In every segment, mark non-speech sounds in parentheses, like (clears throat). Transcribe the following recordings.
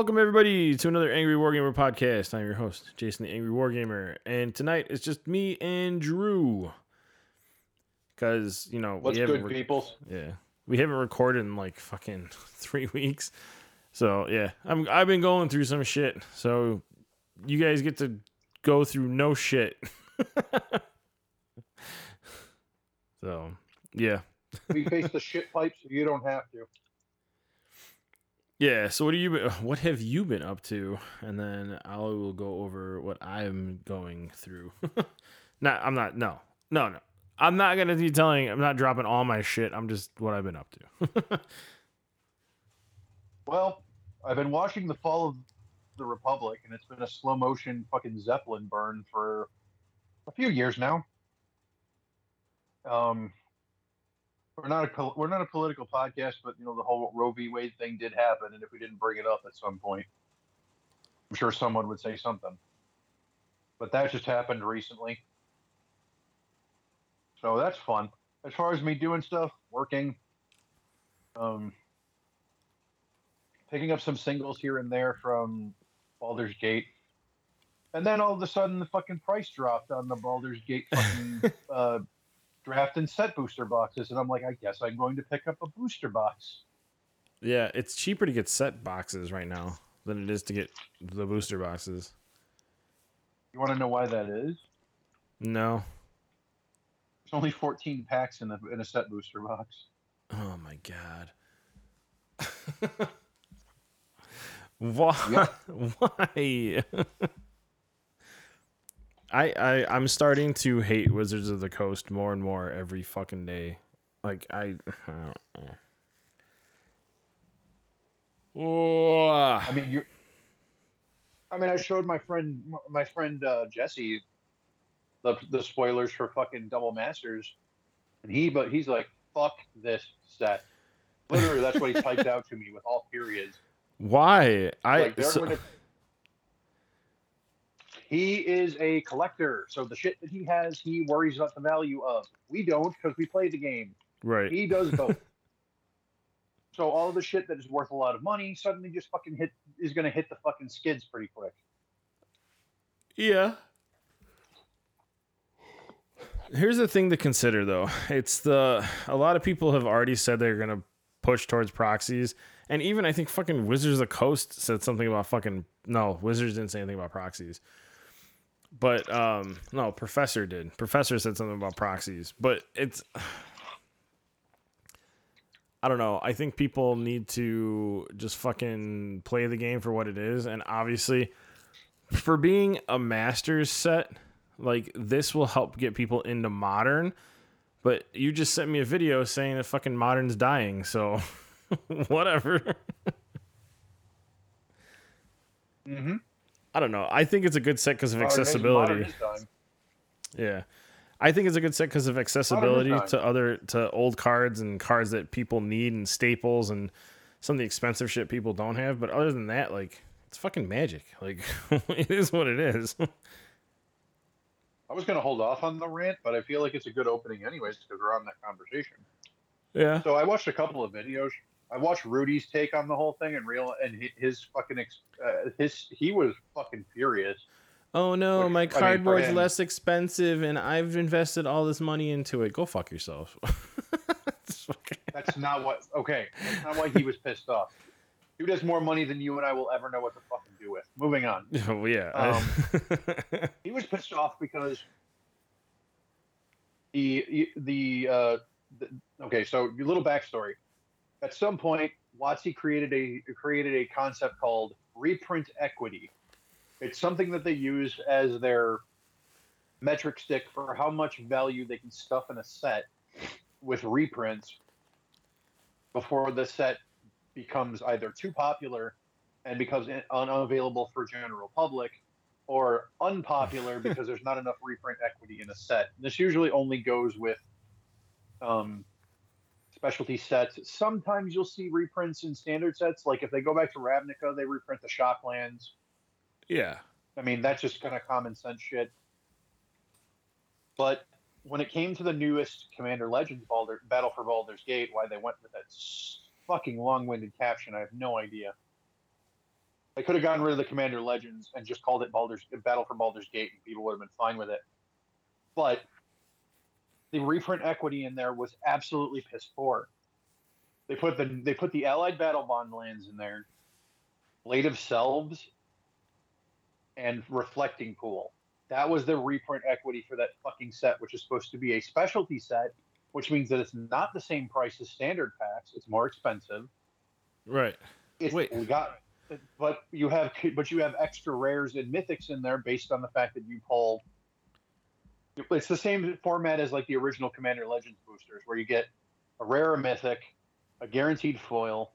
Welcome everybody to another Angry Wargamer podcast. I'm your host, Jason the Angry Wargamer, and tonight it's just me and Drew. Cause you know What's we haven't good, rec- people? yeah we haven't recorded in like fucking (laughs) three weeks, so yeah I'm I've been going through some shit. So you guys get to go through no shit. (laughs) so yeah We face the shit pipes. You don't have to. Yeah. So what do you (sighs) what have you been up to? And then I will go over what I'm going through. (laughs) not I'm not no. No, no. I'm not gonna be telling I'm not dropping all my shit. I'm just what I've been up to. (laughs) Well, I've been watching the fall of the Republic, and it's been a slow motion fucking Zeppelin burn for a few years now. Um, we're not a we're not a political podcast, but you know the whole Roe v. Wade thing did happen, and if we didn't bring it up at some point, I'm sure someone would say something. But that just happened recently, so that's fun. As far as me doing stuff, working, um, picking up some singles here and there from Baldur's Gate. And then all of a sudden, the fucking price dropped on the Baldur's Gate fucking (laughs) uh, draft and set booster boxes. And I'm like, I guess I'm going to pick up a booster box. yeah, it's cheaper to get set boxes right now than it is to get the booster boxes. You want to know why that is? No. There's only 14 packs in a, in a set booster box. Oh my god. (laughs) Why? Yep. (laughs) Why? (laughs) I I I'm starting to hate Wizards of the Coast more and more every fucking day. Like I, (sighs) I don't know. Oh, I mean, you're. I mean, I showed my friend, my friend uh, Jesse, the the spoilers for fucking Double Masters, and he, but he's like, "Fuck this set." Literally, that's what he typed (laughs) out to me with all periods. why? I like they're so- going (laughs) to. He is a collector, so the shit that he has, he worries about the value of. We don't because we play the game. right. He does (laughs) both. so all the shit that is worth a lot of money suddenly just fucking hit is going to hit the fucking skids pretty quick. Yeah. Here's the thing to consider though. It's the a lot of people have already said they're gonna push towards proxies. And even I think fucking Wizards of the Coast said something about fucking no, Wizards didn't say anything about proxies. But um no, Professor did. Professor said something about proxies. But it's (sighs) I don't know. I think people need to just fucking play the game for what it is. And obviously, for being a master's set, like this will help get people into modern. But you just sent me a video saying that fucking modern's dying, so (laughs) whatever. Mm-hmm. I don't know. I think it's a good set because of accessibility. Yeah. I think it's a good set because of accessibility to other to old cards and cards that people need and staples and some of the expensive shit people don't have. But other than that, like it's fucking magic. Like (laughs) it is what it is. (laughs) I was going to hold off on the rant, but I feel like it's a good opening anyways because we're on that conversation. yeah. So I watched a couple of videos. I watched Rudy's take on the whole thing and real and his fucking ex, uh, his he was fucking furious. Oh no, Which, my I mean, cardboard's less expensive and I've invested all this money into it. Go fuck yourself. (laughs) (laughs) That's not what. Okay, that's not why he was pissed off. Dude has more money than you and I will ever know what to fucking do with. Moving on. (laughs) oh yeah. Um, He was pissed off because the the uh the, okay. So your little backstory. At some point, WotC created a created a concept called reprint equity. It's something that they use as their metric stick for how much value they can stuff in a set with reprints before the set becomes either too popular and becomes un- unavailable for general public or unpopular (laughs) because there's not enough reprint equity in a set. This usually only goes with um, specialty sets. Sometimes you'll see reprints in standard sets. Like if they go back to Ravnica, they reprint the Shocklands. yeah. I mean, that's just kind of common sense shit. But when it came to the newest Commander Legends Baldur, Battle for Baldur's Gate, why they went with that fucking long-winded caption, I have no idea. They could have gotten rid of the Commander Legends and just called it Baldur's Battle for Baldur's Gate, and people would have been fine with it. But the reprint equity in there was absolutely piss poor. They put the they put the Allied Battle Bond lands in there, Blade of Selves, and Reflecting Pool. That was the reprint equity for that fucking set, which is supposed to be a specialty set, which means that it's not the same price as standard packs. It's more expensive. Right. It's, Wait. we got, but you have but you have extra rares and mythics in there based on the fact that you pull. It's the same format as like the original Commander Legends boosters, where you get a rare, a mythic, a guaranteed foil,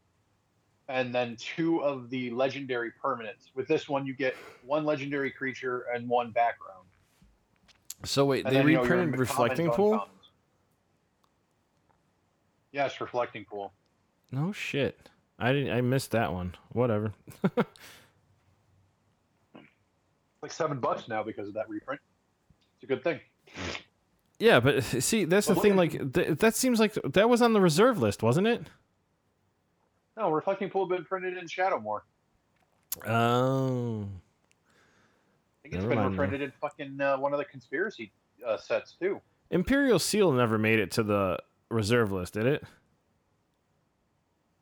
and then two of the legendary permanents. With this one, you get one legendary creature and one background. So wait, And they then, you know, reprinted Reflecting Pool? uncommons. Yes, reflecting pool. No shit. I didn't. I missed that one. Whatever. (laughs) Like seven bucks now because of that reprint. A good thing. Yeah, but (laughs) see, that's the thing. Like th- that seems like that was on the reserve list, wasn't it? No, reflecting pool been printed in Shadowmoor. Oh. I think it's Never been reprinted in fucking uh, one of the conspiracy uh, sets too. Imperial Seal never made it to the reserve list, did it?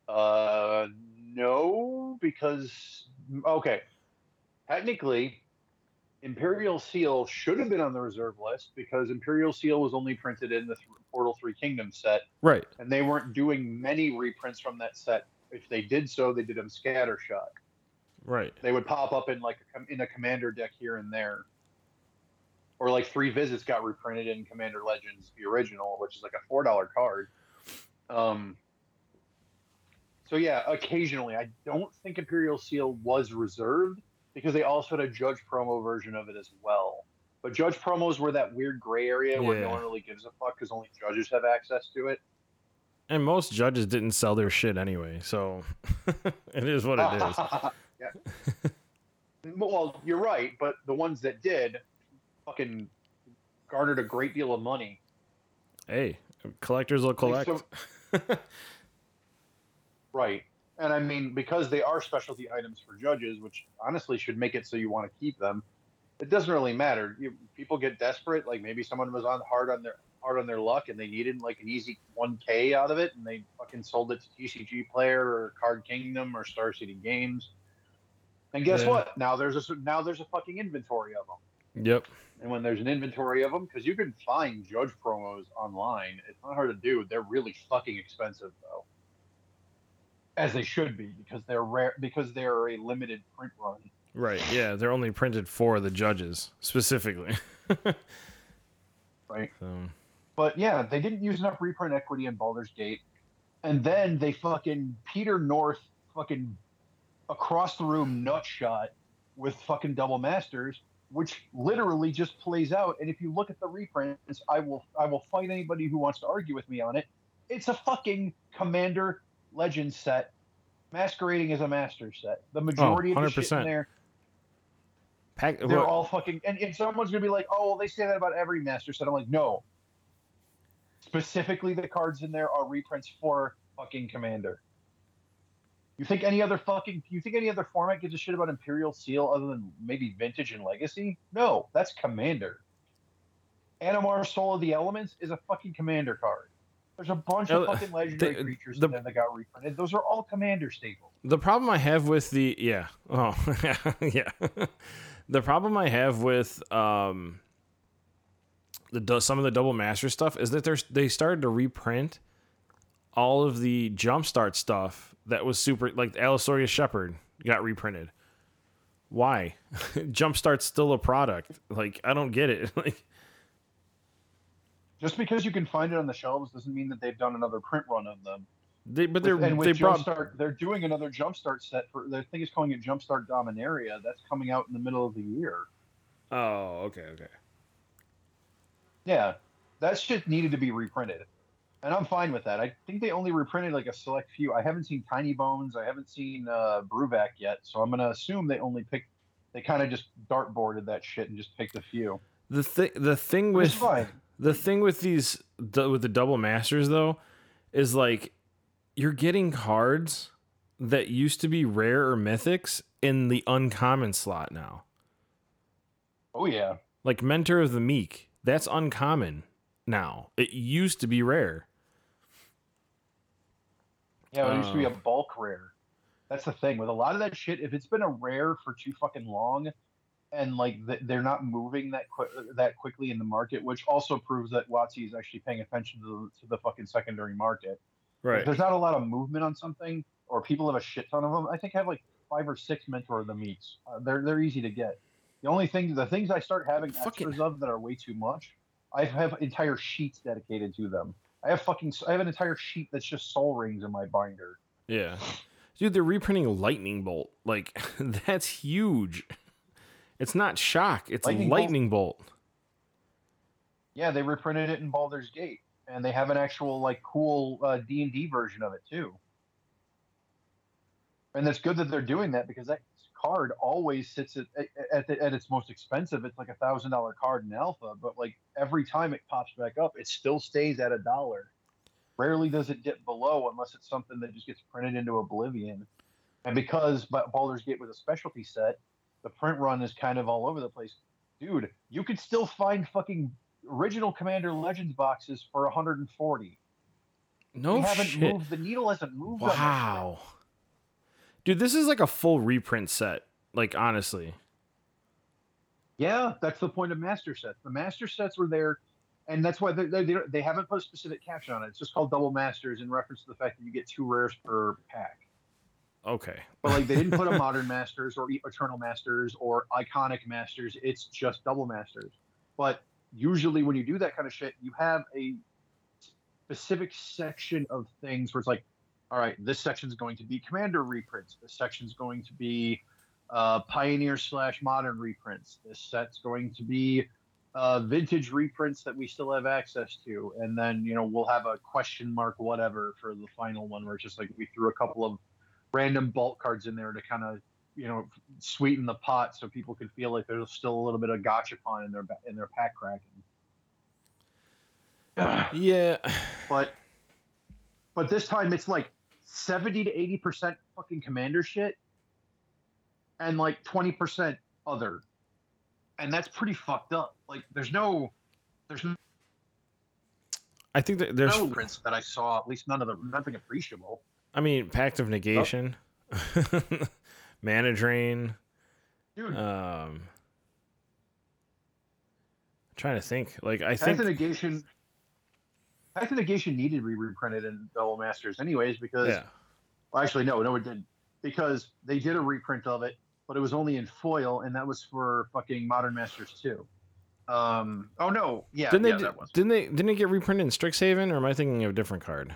Uh, no, because okay, technically, Imperial Seal should have been on the reserve list because Imperial Seal was only printed in the th- Portal Three Kingdoms set, Right. and they weren't doing many reprints from that set. If they did so, they did them scattershot. Right. They would pop up in like a, com- in a commander deck here and there, or like three visits got reprinted in Commander Legends, the original, which is like a four dollar card. Um. So yeah, occasionally I don't think Imperial Seal was reserved because they also had a Judge promo version of it as well. But Judge promos were that weird gray area where no one really gives a fuck because only judges have access to it. And most judges didn't sell their shit anyway, so (laughs) it is what it is. (laughs) yeah. well, you're right, but the ones that did fucking garnered a great deal of money. Hey, collectors will collect. so- (laughs) Right. And I mean, because they are specialty items for judges, which honestly should make it so you want to keep them, it doesn't really matter. You, people get desperate. Like maybe someone was on hard on their hard on their luck, and they needed like an easy 1K out of it, and they fucking sold it to TCG Player or Card Kingdom or Star City Games. And guess Yeah. what? Now there's a now there's a fucking inventory of them. yep. And when there's an inventory of them, because you can find judge promos online, it's not hard to do. They're really fucking expensive though, as they should be because they're rare because they're a limited print run. Right. Yeah, they're only printed for the judges specifically. Right. So, But yeah, they didn't use enough reprint equity in Baldur's Gate, and then they fucking Peter North fucking across the room nutshot with fucking double masters, which literally just plays out. And if you look at the reprints, I will I will fight anybody who wants to argue with me on it. It's a fucking Commander Legends set, masquerading as a Master set. The majority of the shit in there, pack. they're well, all fucking. And, and someone's gonna be like, "Oh, well, they say that about every Master set." I'm like, no. Specifically, the cards in there are reprints for fucking Commander. You think any other fucking you think any other format gives a shit about Imperial Seal other than maybe Vintage and Legacy? No, that's Commander. Animar Soul of the Elements is a fucking Commander card. There's a bunch of fucking legendary the- creatures the- that got reprinted. Those are all Commander staples. The problem I have with the yeah oh (laughs) yeah the problem I have with um the some of the double master stuff is that there's they started to reprint all of the jumpstart stuff that was super like Allosaurus Shepherd got reprinted. Why? (laughs) Jumpstart's still a product. Like I don't get it. (laughs) Like Just because you can find it on the shelves doesn't mean that they've done another print run of them. they but they're With- and with they brought Jumpstart, they're doing another Jumpstart set for. The thing is calling it Jumpstart Dominaria. That's coming out in the middle of the year. Oh, okay, okay. Yeah, that shit needed to be reprinted, and I'm fine with that. I think they only reprinted like a select few. I haven't seen Tiny Bones. I haven't seen uh, Bruvac yet, so I'm gonna assume they only picked. They kind of just dartboarded that shit and just picked a few. The thing the thing with fine. The thing with these with the double masters though is like you're getting cards that used to be rare or mythics in the uncommon slot now. Oh yeah. Like Mentor of the Meek, that's uncommon now. It used to be rare. Yeah, it used to be a Uh. bulk rare. That's the thing with a lot of that shit. If it's been a rare for too fucking long, and like th- they're not moving that quick that quickly in the market, which also proves that WotC is actually paying attention to the, to the fucking secondary market. If there's not a lot of movement on something, or people have a shit ton of them, I think I have like five or six mentor of the meeks. Uh, they're they're easy to get. The only thing, the things I start having Fucking- extras of that are way too much, I have entire sheets dedicated to them. I have fucking, I have an entire sheet that's just Sol Rings in my binder. Yeah. Dude, they're reprinting Lightning Bolt. Like, (laughs) that's huge. It's not shock, it's Lightning Lightning, Bolt- Bolt. Yeah, they reprinted it in Baldur's Gate, and they have an actual like cool uh, D and D version of it too. And it's good that they're doing that because that card always sits at at, the, at its most expensive. It's like a thousand dollar card in Alpha, but like every time it pops back up, it still stays at a dollar. Rarely does it dip below unless it's something that just gets printed into oblivion. And because Ba- Baldur's Gate was a specialty set, the print run is kind of all over the place. Dude, you could still find fucking original Commander Legends boxes for 140. No we haven't shit. moved. The needle hasn't moved. on that shit. Wow. Dude, this is like a full reprint set. Like, honestly. Yeah, that's the point of master sets. The master sets were there, and that's why they, they, they haven't put a specific caption on it. It's just called double masters in reference to the fact that you get two rares per pack. Okay. But like they didn't put a (laughs) modern masters or eternal masters or iconic masters. It's just double masters. But usually when you do that kind of shit, you have a specific section of things where it's like, all right, this section's going to be commander reprints. This section's going to be uh, pioneer slash modern reprints. This set's going to be uh, vintage reprints that we still have access to, and then you know we'll have a question mark whatever for the final one where it's just like we threw a couple of random bulk cards in there to kind of you know sweeten the pot so people could feel like there's still a little bit of gachapon in their in their pack cracking. (sighs) Yeah. but but this time it's like 70 to 80 percent fucking commander shit and like 20 percent other and that's pretty fucked up like there's no there's no I think that there's. No prints that i saw at least none of the nothing appreciable I mean, Pact of Negation, (laughs) Mana Drain. dude Um, trying to think. Like, I Path think. of Negation Path of Negation needed to be reprinted in Double Masters anyways because Yeah. well, actually no no it didn't because they did a reprint of it but it was only in foil and that was for fucking Modern Masters 2 um oh no yeah Didn't yeah, they? Didn't they? Didn't it get reprinted in Strixhaven, or am I thinking of a different card?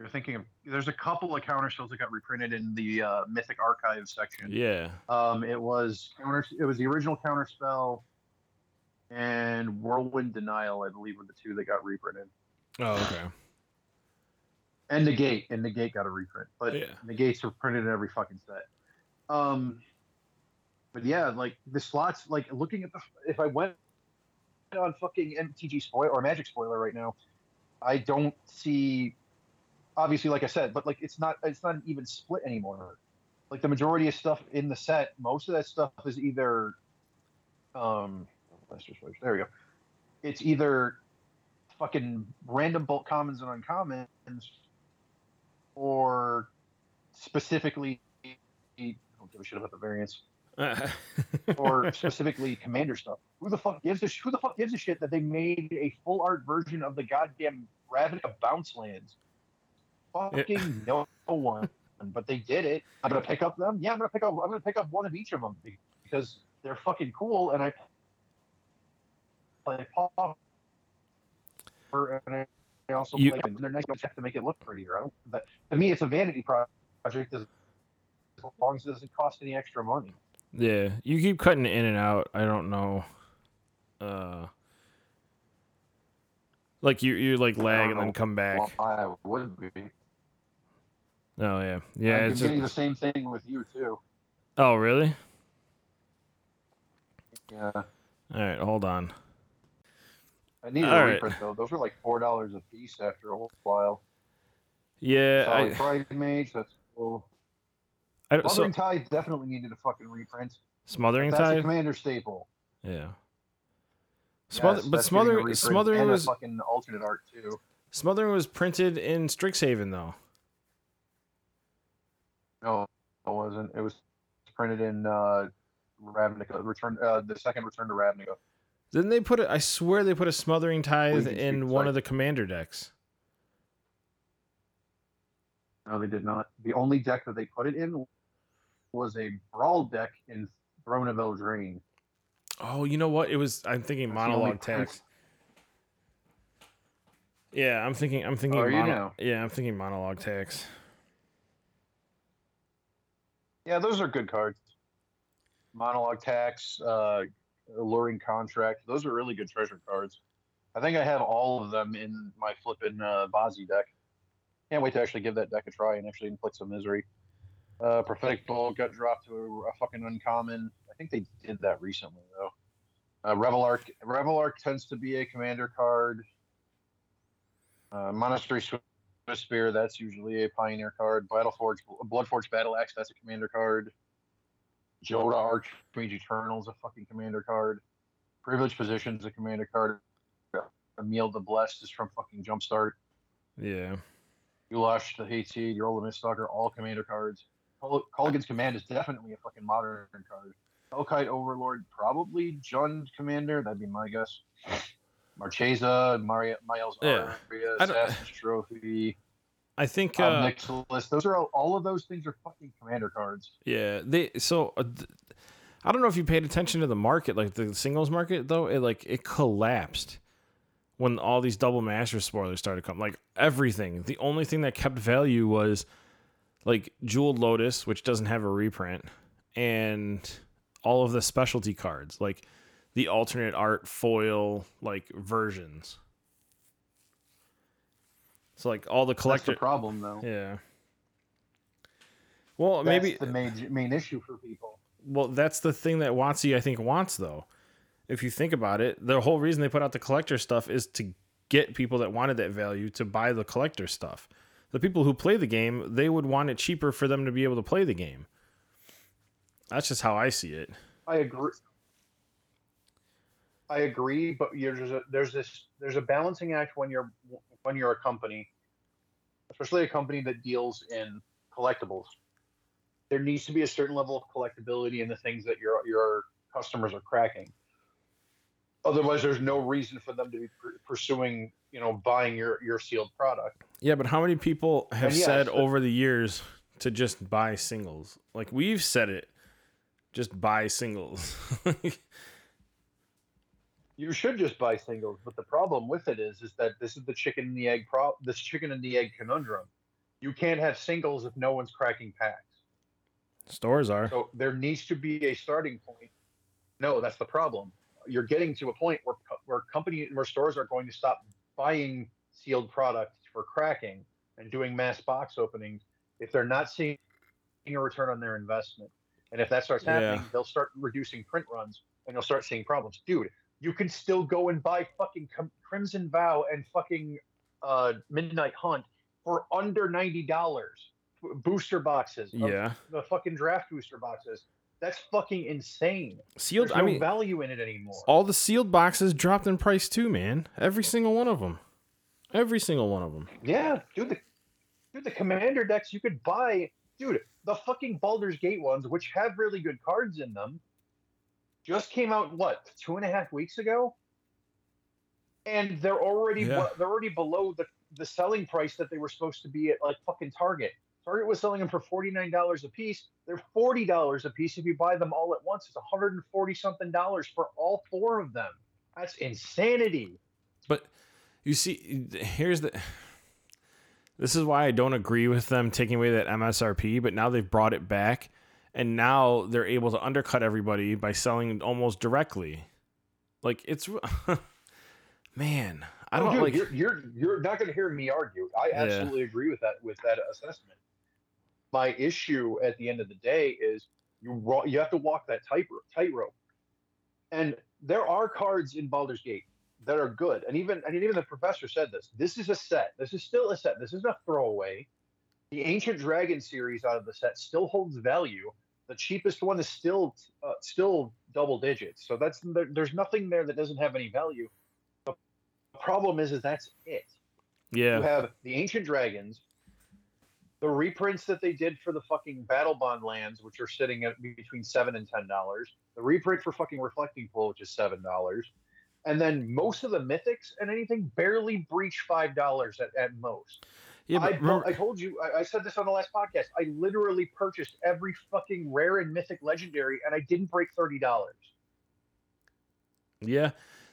You're thinking of there's a couple of counter spells that got reprinted in the uh, Mythic Archive section Yeah. um it was counter it was the original counter spell and Whirlwind Denial I believe were the two that got reprinted Oh, okay. and negate and negate got a reprint but Yeah. negates are printed in every fucking set um but yeah like the slots like looking at the if i went on fucking mtg spoiler or magic spoiler right now i don't see obviously like i said but like it's not it's not an even split anymore like the majority of stuff in the set most of that stuff is either um there we go it's either fucking random bulk commons and uncommons or specifically I don't give a shit about the variants (laughs) or specifically commander stuff. Who the fuck gives a sh- who the fuck gives a shit that they made a full art version of the goddamn Ravnica bounce lands? Fucking no one. But they did it. I'm gonna pick up them. Yeah, I'm gonna pick up. I'm gonna pick up one of each of them because they're fucking cool, and I play Paw. And I I also You- play them. They're nice. Just have to make it look prettier. I don't, but to me, it's a vanity project as long as it doesn't cost any extra money. yeah. You keep cutting in and out. I don't know. Uh. Like you, you like lag and then come back. I would be. Oh yeah, yeah. I'm It's getting just, the same thing with you too. oh really? Yeah. All right, hold on. I need All a right. reprint though. Those were like four dollars a piece after a while. Yeah, Solid I, Pride Mage. That's cool. I don't- so Smothering Tithe definitely needed a fucking reprint. smothering That's a commander staple. Yeah. Yes, but that's smothering smothering was fucking alternate art too. smothering was printed in Strixhaven though. No, it wasn't. It was printed in uh, Ravnica. Return uh, the second Return to Ravnica. Didn't they put it? I swear they put a smothering tithe in one of the commander decks. No, they did not. The only deck that they put it in was a brawl deck in Throne of Eldraine. Oh, you know what? It was. I'm thinking That's the only Monologue Tax. Yeah, I'm thinking. I'm thinking. You mono- now? Yeah, I'm thinking Monologue Tax. Yeah, those are good cards. Monologue Tax, uh, Alluring Contract. Those are really good treasure cards. I think I have all of them in my flippin' uh, Vazi deck. Can't wait to actually give that deck a try and actually inflict some misery. Uh, Prophetic Bolt got dropped to a, a fucking uncommon. I think they did that recently though. Uh, Reveillark. Revel Arc tends to be a commander card. Uh, Monastery Swift Spear. That's usually a pioneer card. Battleforge, Bloodforge Battle Axe. That's a commander card. Jodah Archmage Eternal is a fucking commander card. Privileged Position is a commander card. Emiel the Blessed is from fucking Jumpstart. Yeah. Ulasht the Hate Seed, your old Stalker, all commander cards. Kolaghan's Command is definitely a fucking modern card. Hellkite Overlord, probably Jund Commander. That'd be my guess. Marchesa, Maria, Miles Yeah. Aria, Assassin's Trophy, I think. uh, Uh. Those are all, all of those things are fucking commander cards. Yeah, they so uh, th- I don't know if you paid attention to the market, like the singles market though. It like it collapsed when all these double master spoilers started coming. Like everything, the only thing that kept value was like Jeweled Lotus, which doesn't have a reprint, and all of the specialty cards, like the alternate art foil like versions. So like all the That's collector, the problem, though. yeah. Well, That's maybe the main main issue for people. well, that's the thing that WotC I think wants though. If you think about it, the whole reason they put out the collector stuff is to get people that wanted that value to buy the collector stuff. The people who play the game, they would want it cheaper for them to be able to play the game. That's just how I see it. I agree. I agree, but you're- there's a there's this there's a balancing act when you're when you're a company, especially a company that deals in collectibles. There needs to be a certain level of collectability in the things that your your customers are cracking. Otherwise, there's no reason for them to be pur- pursuing, you know, buying your your sealed product. Yeah, but how many people have yes, said over the years to just buy singles? Like we've said it, just buy singles. (laughs) You should just buy singles, but the problem with it is, is that this is the chicken and the egg pro. This chicken and the egg conundrum. You can't have singles if no one's cracking packs. Stores are. So there needs to be a starting point. No, that's the problem. You're getting to a point where where company where stores are going to stop buying sealed products for cracking and doing mass box openings if they're not seeing a return on their investment. And if that starts happening, Yeah. they'll start reducing print runs and you'll start seeing problems. Dude, you can still go and buy fucking Crimson Vow and fucking uh, Midnight Hunt for under ninety dollars. Booster boxes, Yeah. the fucking draft booster boxes. That's fucking insane. Sealed There's I no mean value in it anymore. all the sealed boxes dropped in price too, man. Every single one of them. Every single one of them. Yeah, dude, the dude, the commander decks you could buy, dude. The fucking Baldur's Gate ones, which have really good cards in them, just came out what two and a half weeks ago, and they're already Yeah. they're already below the the selling price that they were supposed to be at like fucking Target. Target was selling them for forty nine dollars a piece. They're forty dollars a piece if you buy them all at once. It's one hundred and forty something dollars for all four of them. That's insanity. But you see, here's the. This is why I don't agree with them taking away that MSRP, but now they've brought it back, and now they're able to undercut everybody by selling almost directly. Like it's, (laughs) man, I Oh, don't dude, like. You're, you're you're not going to hear me argue. I Yeah. absolutely agree with that with that assessment. My issue at the end of the day is you you have to walk that tight tightrope, and there are cards in Baldur's Gate that are good, and even and even the professor said this. This is a set. This is still a set. This isn't a throwaway. The Ancient Dragon series out of the set still holds value. The cheapest one is still uh, still double digits. So that's there, there's nothing there that doesn't have any value. The problem is, is that's it. Yeah. You have the Ancient Dragons, the reprints that they did for the fucking Battle Bond lands, which are sitting at between seven and ten dollars. The reprint for fucking Reflecting Pool, which is seven dollars, and then most of the mythics and anything barely breach five dollars at, at most. Yeah, I, remember- I told you, I, I said this on the last podcast. I literally purchased every fucking rare and mythic legendary, and I didn't break thirty dollars. Yeah.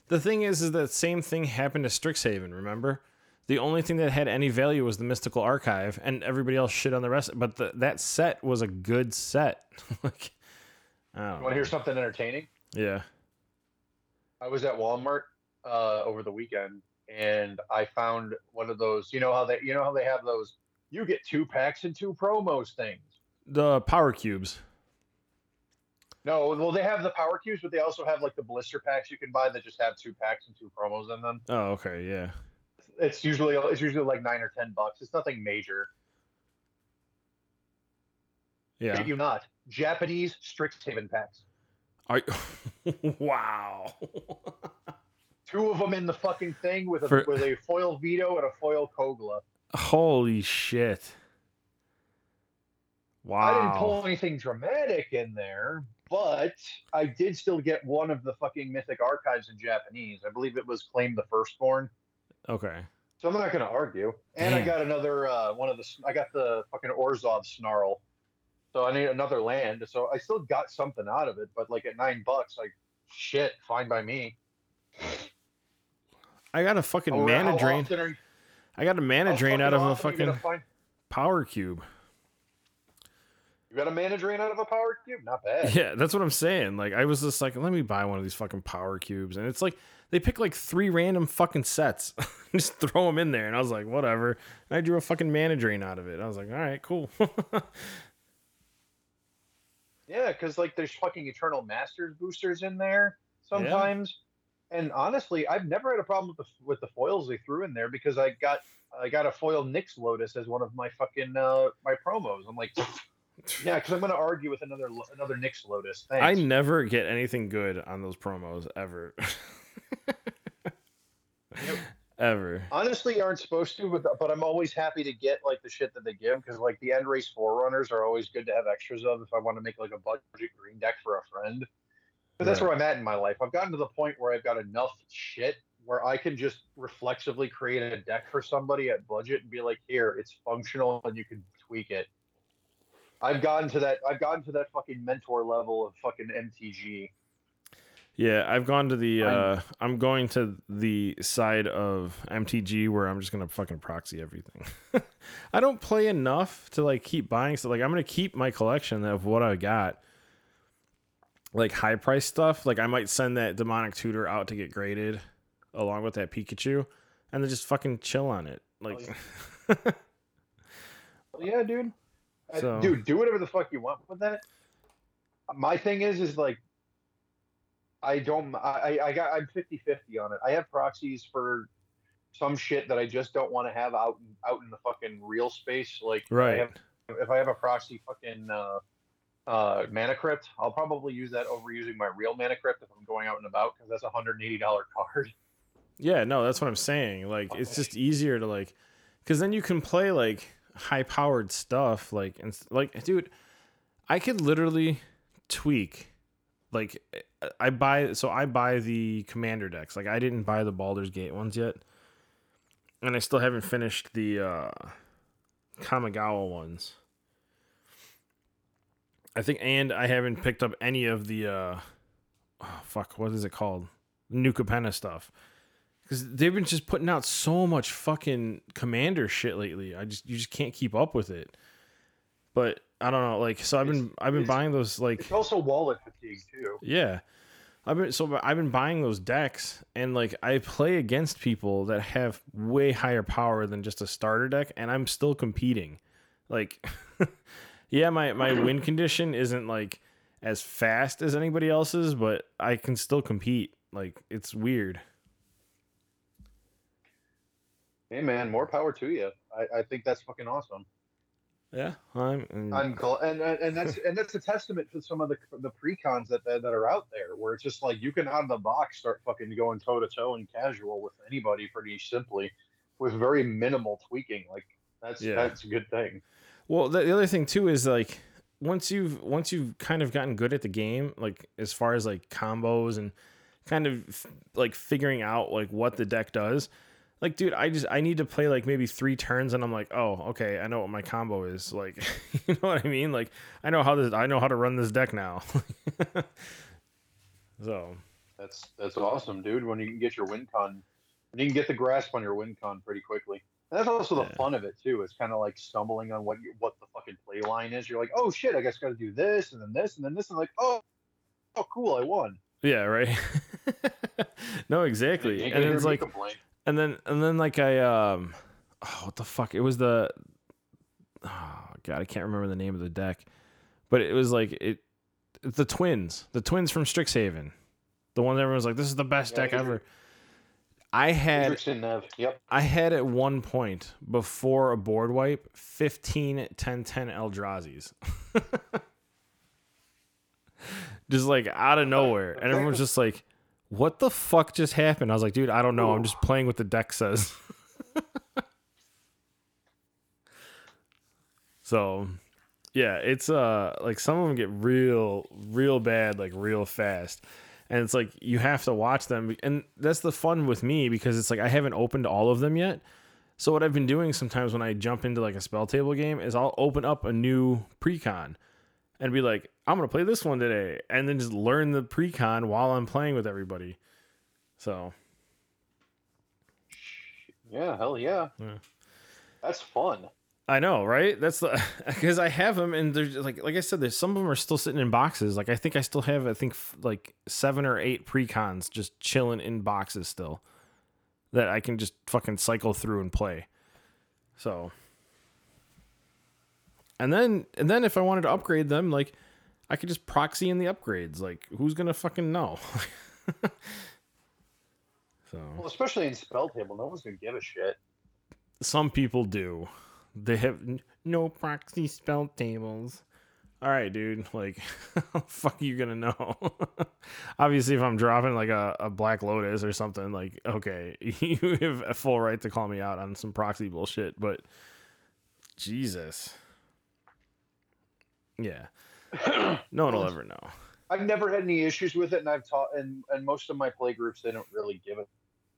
The thing is, is that same thing happened to Strixhaven, remember? The only thing that had any value was the Mystical Archive, and everybody else shit on the rest. But the, that set was a good set. (laughs) like, I want to hear something entertaining? Yeah. I was at Walmart uh, over the weekend, and I found one of those. You know how they, you know how they have those. You get two packs and two promos things. The Power Cubes. No, well, they have the power cubes, but they also have like the blister packs you can buy that just have two packs and two promos in them. Oh, okay. Yeah. It's usually it's usually like nine or ten bucks. It's nothing major. Yeah. Shit You not Japanese Strixhaven packs. Are, (laughs) wow. (laughs) Two of them in the fucking thing with a For- with a foil veto and a foil Kogla. Holy shit. Wow. I didn't pull anything dramatic in there, but I did still get one of the fucking mythic archives in Japanese. I believe it was claimed the firstborn. Okay. So I'm not going to argue. And I got another uh, one of the. I got the fucking Orzhov snarl. So I need another land. So I still got something out of it, but like at nine bucks, like shit, fine by me. I got a fucking oh, How- mana drain. are I got a mana drain out of a often are you gonna fucking find- power cube. You got a mana drain out of a power cube? Not bad. (laughs) Yeah, that's what I'm saying. Like I was just like, let me buy one of these fucking power cubes, and it's like they pick like three random fucking sets, (laughs) just throw them in there, and I was like, whatever. And I drew a fucking mana drain out of it. I was like, all right, cool. (laughs) Yeah, because like there's fucking Eternal Masters boosters in there sometimes. And honestly, I've never had a problem with the with the foils they threw in there because I got I got a foil Nyx Lotus as one of my fucking uh, my promos. I'm like, (laughs) yeah, because I'm gonna argue with another another Nyx Lotus. I never get anything good on those promos ever. (laughs) ever. honestly aren't supposed to, but but I'm always happy to get like the shit that they give because like the end race forerunners are always good to have extras of if I want to make like a budget green deck for a friend. But that's Right. where I'm at in my life. I've gotten to the point where I've got enough shit where I can just reflexively create a deck for somebody at budget and be like, here, it's functional and you can tweak it. I've gotten to that. I've gotten to that fucking mentor level of fucking MTG. Yeah, I've gone to the. I'm- uh I'm going to the side of MTG where I'm just gonna fucking proxy everything. (laughs) I don't play enough to like keep buying stuff. Like I'm gonna keep my collection of what I got. Like high price stuff. Like I might send that demonic tutor out to get graded, along with that Pikachu, and then just fucking chill on it. Like, (laughs) Yeah, dude. I- dude, do whatever the fuck you want with that. My thing is, is like, I don't, I, I got, I'm 50 50 on it. I have proxies for some shit that I just don't want to have out, out in the fucking real space. Like, I right. have, if I have a proxy fucking, uh, uh, mana crypt, I'll probably use that over using my real mana crypt if I'm going out and about because that's a $180 (laughs) card. Yeah, no, that's what I'm saying. Like, it's just easier to like, because then you can play like high powered stuff. Like, and like, dude, I could literally tweak. Like, I- I buy so I buy the commander decks. Like, I didn't buy the Baldur's Gate ones yet, and I still haven't finished the uh Kamigawa ones. I think, and I haven't picked up any of the uh, oh, fuck, what is it called? New Capenna stuff because they've been just putting out so much fucking commander shit lately. I just you just can't keep up with it. But I don't know, like so I've been I've been buying those like It's also wallet fatigue too. yeah. I've been so I've been buying those decks and like I play against people that have way higher power than just a starter deck and I'm still competing. Like (laughs) yeah, my my (clears throat) win condition isn't like as fast as anybody else's, but I can still compete. Like it's weird. Hey man, more power to you. I, I think that's fucking awesome. Yeah, I'm. And, I'm gl- and and that's and that's a testament to some of the the precons that that, that are out there, where it's just like you can out of the box start fucking going toe to toe and casual with anybody pretty simply, with very minimal tweaking. Like that's Yeah. that's a good thing. Well, the, the other thing too is like once you've once you've kind of gotten good at the game, like as far as like combos and kind of f- like figuring out like what the deck does. Like, dude, I just I need to play like maybe three turns, and I'm like, oh, okay, I know what my combo is. Like, (laughs) you know what I mean? Like, I know how this, I know how to run this deck now. (laughs) so, That's that's awesome, dude. When you can get your win con, you can get the grasp on your win con pretty quickly. And that's also the Yeah. fun of it too. It's kind of like stumbling on what you, what the fucking play line is. You're like, oh shit, I guess got to do this and then this and then this and like, oh, oh cool, I won. yeah, right. (laughs) no, exactly. And it's like, and then and then like I um oh, what the fuck it was the oh god I can't remember the name of the deck but it was like it the twins the twins from Strixhaven the one that everyone's like this is the best Yeah, deck ever I had Yep. I had at one point before a board wipe 15 10 10 Eldrazi's. (laughs) Just like out of nowhere. And everyone's just like what the fuck just happened? I was like dude I don't know. I'm just playing what the deck says. (laughs) So, yeah, it's uh like some of them get real real bad like real fast. And it's like you have to watch them and that's the fun with me because it's like I haven't opened all of them yet. So what I've been doing sometimes when I jump into like a spell table game is I'll open up a new precon and be like, I'm gonna play this one today, and then just learn the precon while I'm playing with everybody. So Yeah, hell yeah. Yeah. That's fun. I know, right? That's the (laughs) because I have them, and there's like like I said, there's some of them are still sitting in boxes. Like I think I still have, I think f- like seven or eight precons just chilling in boxes still that I can just fucking cycle through and play. So, and then and then if I wanted to upgrade them, like I could just proxy in the upgrades. Like who's gonna fucking know? (laughs) so Well, especially in spell table, no one's gonna give a shit. some people do. They have n- no proxy spell tables. All right, dude. (laughs) Like, (laughs) fuck are you gonna know? (laughs) Obviously, if I'm dropping like a, a Black Lotus or something, like, okay, you have a full right to call me out on some proxy bullshit. But Jesus, yeah, (coughs) no one will ever know. I've never had any issues with it, and I've taught, and and most of my play groups they don't really give it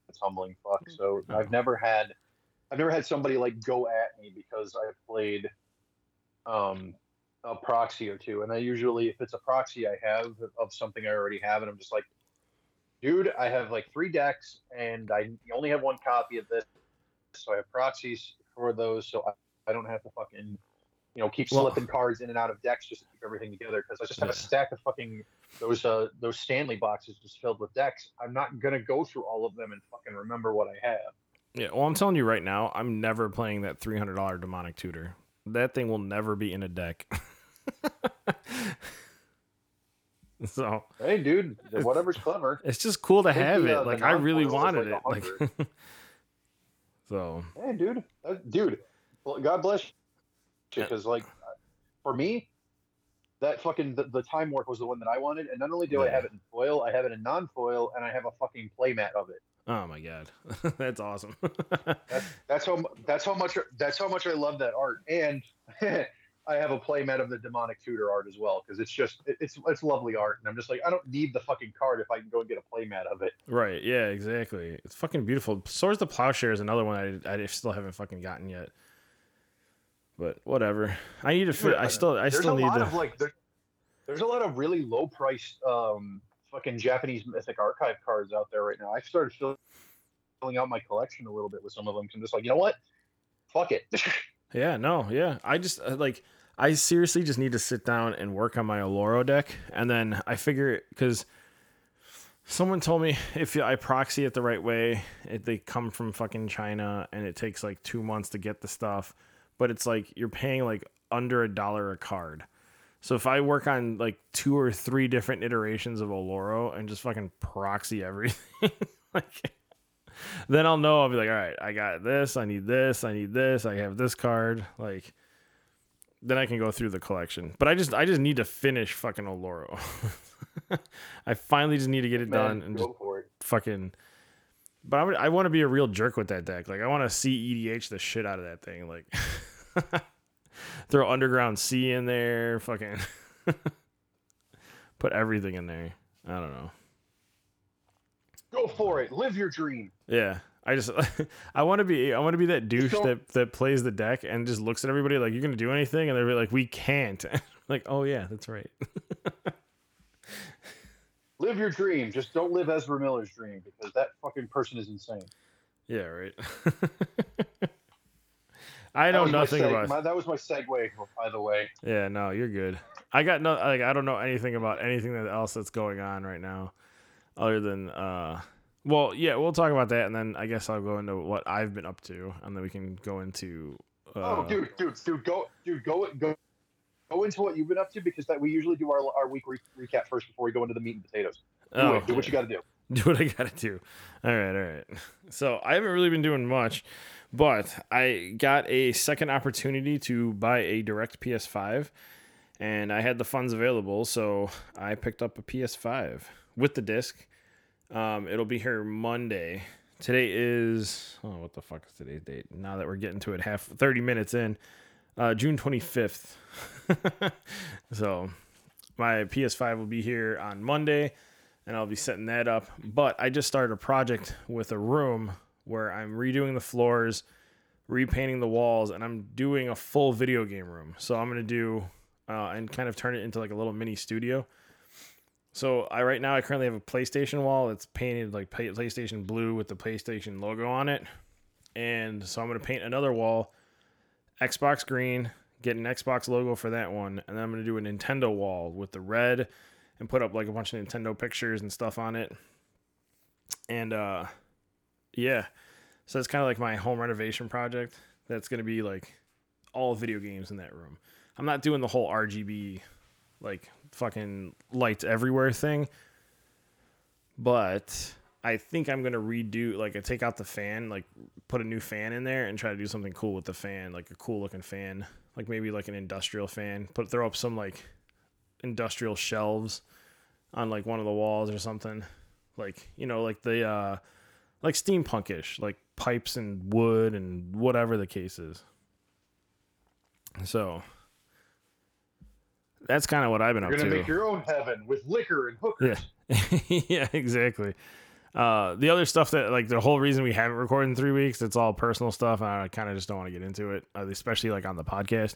a tumbling fuck. So Oh. I've never had, I've never had somebody like go at me because I have played, um, a proxy or two, and I usually if it's a proxy I have of something I already have, and I'm just like, dude, I have like three decks, and I only have one copy of this, so I have proxies for those, so I, I don't have to fucking. You know, keep Well- slipping cards in and out of decks just to keep everything together because I just have a stack of fucking those uh those Stanley boxes just filled with decks. I'm not gonna go through all of them and fucking remember what I have. Yeah, well, I'm telling you right now, I'm never playing that three hundred dollar demonic tutor. That thing will never be in a deck. (laughs) so Hey, dude, whatever's clever. it's just cool to have the, it. uh, like I really wanted it. Like (laughs) so Hey, dude, Uh, dude, well, God bless you. Because like, for me, that fucking the, the time warp was the one that I wanted, and not only do I have it in foil, I have it in non-foil, and I have a fucking playmat of it. Oh my god. (laughs) That's awesome. (laughs) That's, that's how that's how much that's how much I love that art, and (laughs) I have a playmat of the demonic tutor art as well because it's just it- it's it's lovely art, and I'm just like I don't need the fucking card if I can go and get a playmat of it. right, yeah, exactly. It's fucking beautiful. Swords the Plowshare is another one I, I still haven't fucking gotten yet. But whatever. I need to fit I still I there's still a need to of like there, there's a lot of really low priced um fucking Japanese Mythic Archive cards out there right now. I started fill- filling out my collection a little bit with some of them. I'm just like, you know what? Fuck it. (laughs) Yeah, no, yeah. I just uh, like I seriously just need to sit down and work on my Oloro deck, and then I figure because someone told me if I proxy it the right way, it, they come from fucking China, and it takes like two months to get the stuff, but it's like you're paying like under a dollar a card. So if I work on like two or three different iterations of Oloro and just fucking proxy everything, (laughs) like then I'll know I'll be like, all right, I got this, I need this, I need this, I have this card. Like then I can go through the collection. But I just I just need to finish fucking Oloro. (laughs) I finally just need to get it Man, done and just it. fucking. But I'm, I want to be a real jerk with that deck. Like I want to see EDH the shit out of that thing. Like (laughs) throw underground sea in there. Fucking (laughs) put everything in there. I don't know. Go for it. Live your dream. Yeah. I just (laughs) I want to be I want to be that douche that that plays the deck and just looks at everybody like you're gonna do anything and they're like we can't (laughs) like oh yeah that's right Live your dream. Just don't live Ezra Miller's dream because that fucking person is insane. yeah right I know nothing seg- about my- that was my segue, by the way. yeah no you're good I got no like I don't know anything about anything that else that's going on right now other than uh well yeah we'll talk about that and then I guess I'll go into what I've been up to and then we can go into uh, oh, dude, dude, dude, go, dude, go, go, go into what you've been up to because that we usually do our our week re- recap first before we go into the meat and potatoes. Do oh, it. Do what you got to do. (laughs) do what I gotta do. All right, all right. So I haven't really been doing much, but I got a second opportunity to buy a direct PS5, and I had the funds available, so I picked up a PS5 with the disc. Um, it'll be here Monday. Today is oh, what the fuck is today's date? Now that we're getting to it, half thirty minutes in, uh, June twenty fifth. (laughs) so my PS5 will be here on Monday and I'll be setting that up. But I just started a project with a room where I'm redoing the floors, repainting the walls, and I'm doing a full video game room. So I'm gonna do uh, and kind of turn it into like a little mini studio. So I right now I currently have a PlayStation wall. It's painted like PlayStation blue with the PlayStation logo on it, and so I'm gonna paint another wall, Xbox green, get an Xbox logo for that one, and then I'm gonna do a Nintendo wall with the red and put up like a bunch of Nintendo pictures and stuff on it. And uh yeah. So that's kind of like my home renovation project. That's going to be like all video games in that room. I'm not doing the whole RGB like fucking lights everywhere thing. But I think I'm going to redo like I take out the fan, like put a new fan in there and try to do something cool with the fan, like a cool looking fan, like maybe like an industrial fan. Put throw up some like industrial shelves on like one of the walls or something like you know like the uh like steampunkish like pipes and wood and whatever the case is so that's kind of what i've been up to. You're gonna make your own heaven with liquor and hookers. yeah (laughs) yeah exactly uh the other stuff that like the whole reason we haven't recorded in three weeks it's all personal stuff and i kind of just don't want to get into it uh, especially like on the podcast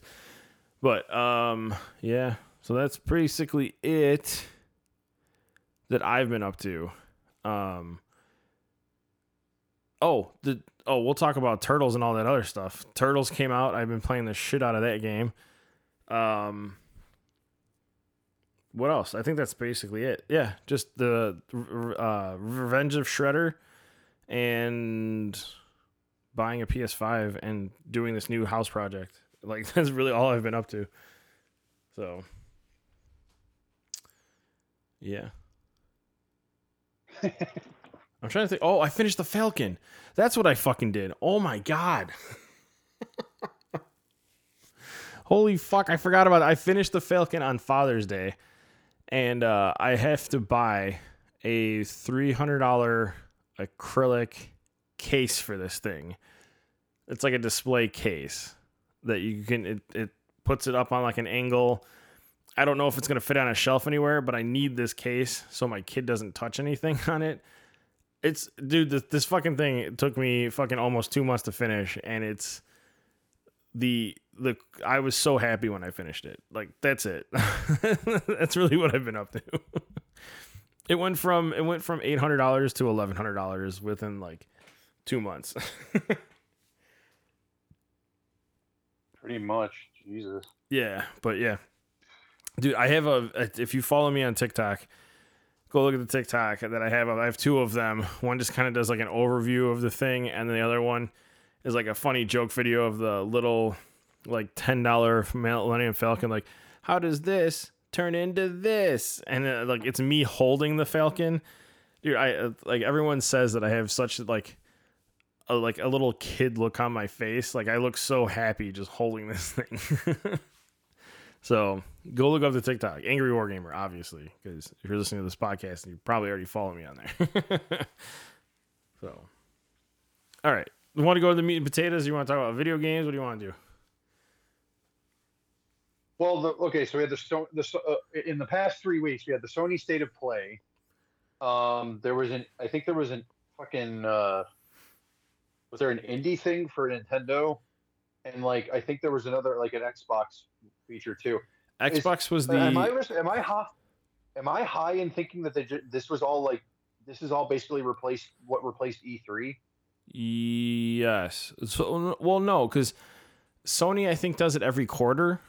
but um yeah so that's basically it that I've been up to. Um Oh, the oh, we'll talk about Turtles and all that other stuff. Turtles came out. I've been playing the shit out of that game. Um What else? I think that's basically it. Yeah, just the uh Revenge of Shredder and buying a PS5 and doing this new house project. (laughs) Like that's really all I've been up to. So yeah. (laughs) I'm trying to think. Oh, I finished the Falcon. That's what I fucking did. Oh my god. (laughs) Holy fuck, I forgot about it. I finished the Falcon on Father's Day. And uh, I have to buy a $300 acrylic case for this thing. It's like a display case that you can it, it puts it up on like an angle. I don't know if it's going to fit on a shelf anywhere, but I need this case so my kid doesn't touch anything (laughs) on it. It's dude, this, this fucking thing took me fucking almost 2 months to finish and it's the the I was so happy when I finished it. Like that's it. (laughs) that's really what I've been up to. (laughs) it went from it went from $800 to $1100 within like 2 months. (laughs) Pretty much. Jesus. Yeah, but yeah, dude, I have a. If you follow me on TikTok, go look at the TikTok that I have. I have two of them. One just kind of does like an overview of the thing, and the other one is like a funny joke video of the little like ten dollar Millennium Falcon. Like, how does this turn into this? And uh, like it's me holding the Falcon. Dude, I uh, like everyone says that I have such like a, like a little kid look on my face. Like I look so happy just holding this thing. (laughs) So go look up the TikTok, Angry War Gamer, obviously, because if you're listening to this podcast, you probably already follow me on there. (laughs) so, all right, you want to go to the meat and potatoes? You want to talk about video games? What do you want to do? Well, the, okay, so we had the the uh, in the past three weeks we had the Sony State of Play. Um, there was an I think there was an fucking uh, was there an indie thing for Nintendo, and like I think there was another like an Xbox feature too. Xbox was the am I am I high? Am I high in thinking that they this was all like this is all basically replaced what replaced E E3? yes. So, well, no, because Sony I think does it every quarter.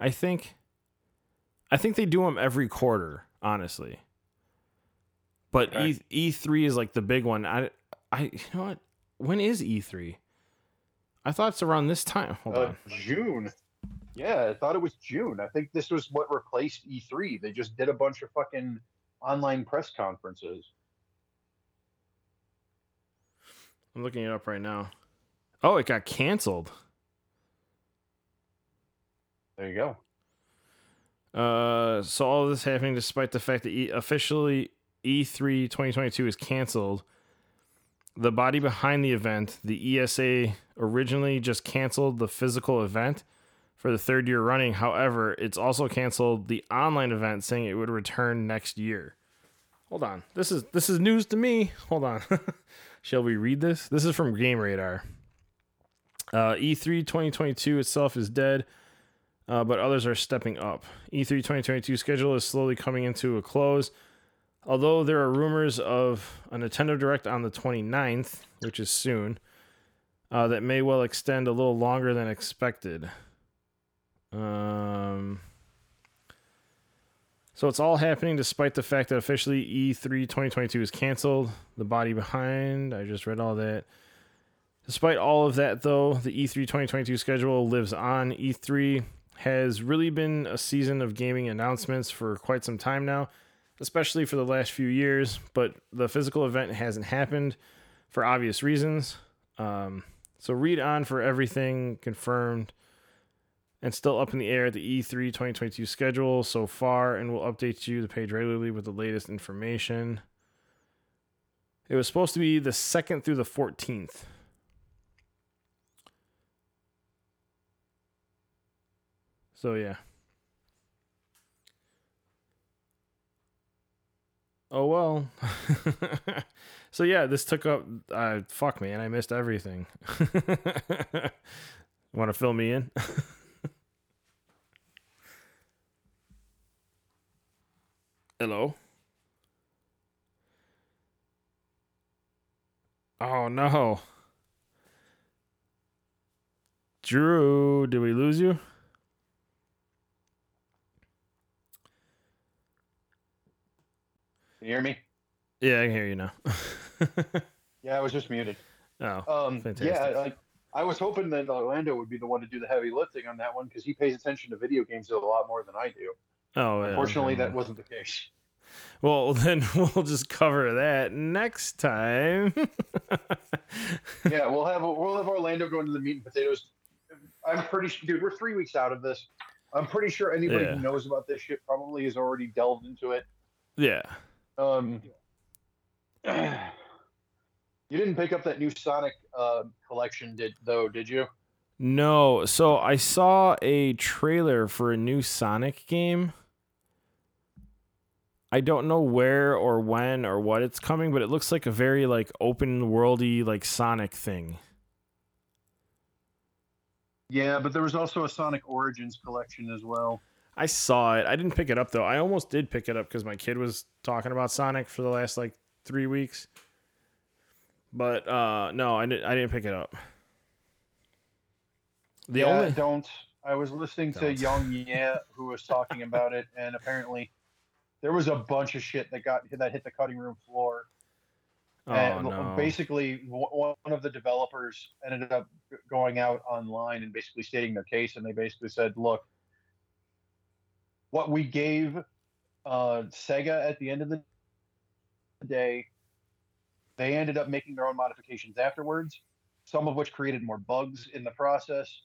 I think. I think they do them every quarter, honestly. But Okay. E E3 is like the big one. I I you know what? When is E3? I thought it's around this time. Hold Uh, on. June. Yeah, I thought it was June. I think this was what replaced E3. They just did a bunch of fucking online press conferences. I'm looking it up right now. Oh, it got canceled. There you go. Uh, so all of this happening despite the fact that e- officially E3 2022 is canceled. The body behind the event, the ESA, originally just canceled the physical event for the third year running. However, it's also canceled the online event, saying it would return next year. Hold on, this is this is news to me. Hold on, (laughs) shall we read this? This is from Game Radar. Uh, E3 2022 itself is dead uh, but others are stepping up. E E3 2022 schedule is slowly coming into a close. Although there are rumors of a Nintendo Direct on the 29th, which is soon, uh, that may well extend a little longer than expected. Um, so it's all happening despite the fact that officially E E3 2022 is canceled. The body behind, I just read all that. Despite all of that, though, the E E3 2022 schedule lives on. E3 has really been a season of gaming announcements for quite some time now, especially for the last few years, but the physical event hasn't happened for obvious reasons. Um, so read on for everything confirmed and still up in the air the E E3 2022 schedule so far, and we'll update you the page regularly with the latest information. It was supposed to be the 2nd through the 14th. So yeah. Oh well. (laughs) so yeah, this took up uh fuck man, I missed everything. (laughs) Want to fill me in? (laughs) Hello? Oh no. Drew, did we lose you? Can you hear me? Yeah, I can hear you now. (laughs) Yeah, I was just muted. oh, Um, Fantastic. yeah, like I was hoping that Orlando would be the one to do the heavy lifting on that one because he pays attention to video games a lot more than I do. Oh. yeah, Unfortunately, okay. that wasn't the case. Well, (laughs) then we'll just cover that next time. (laughs) yeah, we'll have we'll have Orlando going to the meat and potatoes. I'm pretty sure, dude. We're three weeks out of this. I'm pretty sure anybody Yeah. who knows about this shit probably has already delved into it. yeah. Um, (clears throat) you didn't pick up that new Sonic uh, collection, did though? Did you? No, so I saw a trailer for a new Sonic game. I don't know where or when or what it's coming, but it looks like a very like open worldy like Sonic thing. Yeah, but there was also a Sonic Origins collection as well. I saw it. I didn't pick it up though. I almost did pick it up because my kid was talking about Sonic for the last like three weeks. But uh no, I didn't. I didn't pick it up. The yeah, only don't. I was listening to Don't. Young Yeah, who was talking about it, and apparently there was a bunch of shit that got that hit the cutting room floor. oh and no, basically, one of the developers ended up going out online and basically stating their case, and they basically said, "Look, what we gave uh, Sega at the end of the day, they ended up making their own modifications afterwards, some of which created more bugs in the process.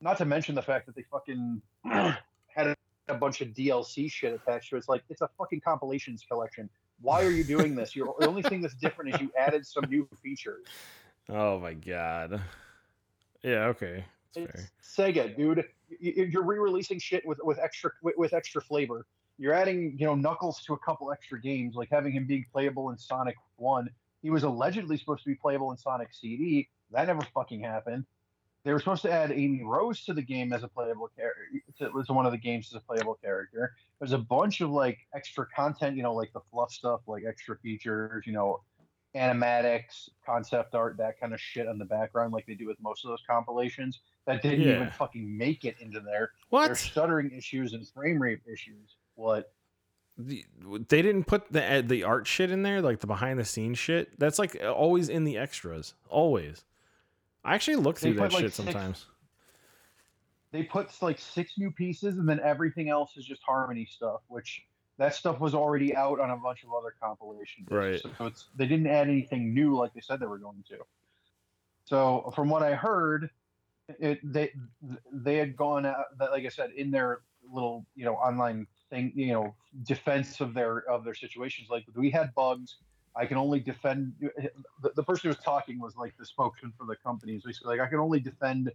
not to mention the fact that they fucking (clears throat) had a, bunch of DLC shit attached to it. It's like it's a fucking compilations collection. Why are you doing this? You're, the only thing that's different is you added some new features. Oh my god. Yeah. Okay. That's fair. It's Sega, dude. You- you- You're re-releasing shit with with extra with, with extra flavor. You're adding, you know, Knuckles to a couple extra games, like having him being playable in Sonic One. He was allegedly supposed to be playable in Sonic CD. That never fucking happened. They were supposed to add Amy Rose to the game as a playable character. To, to one of the games as a playable character. There's a bunch of like extra content, you know, like the fluff stuff, like extra features, you know, animatics, concept art, that kind of shit on the background, like they do with most of those compilations. That didn't Yeah. even fucking make it into there. What? There's stuttering issues and frame rate issues. What? The- they didn't put the the art shit in there, like the behind the scenes shit. That's like always in the extras. Always. I actually look through that like, shit six- sometimes. They put like six new pieces, and then everything else is just harmony stuff, which that stuff was already out on a bunch of other compilations. Right. So it's they didn't add anything new like they said they were going to. So from what I heard, it they they had gone uh, out that like I said in their little you know online thing you know defense of their of their situations like we had bugs. I can only defend the, the person who was talking was like the spokesman for the company. So he's like I can only defend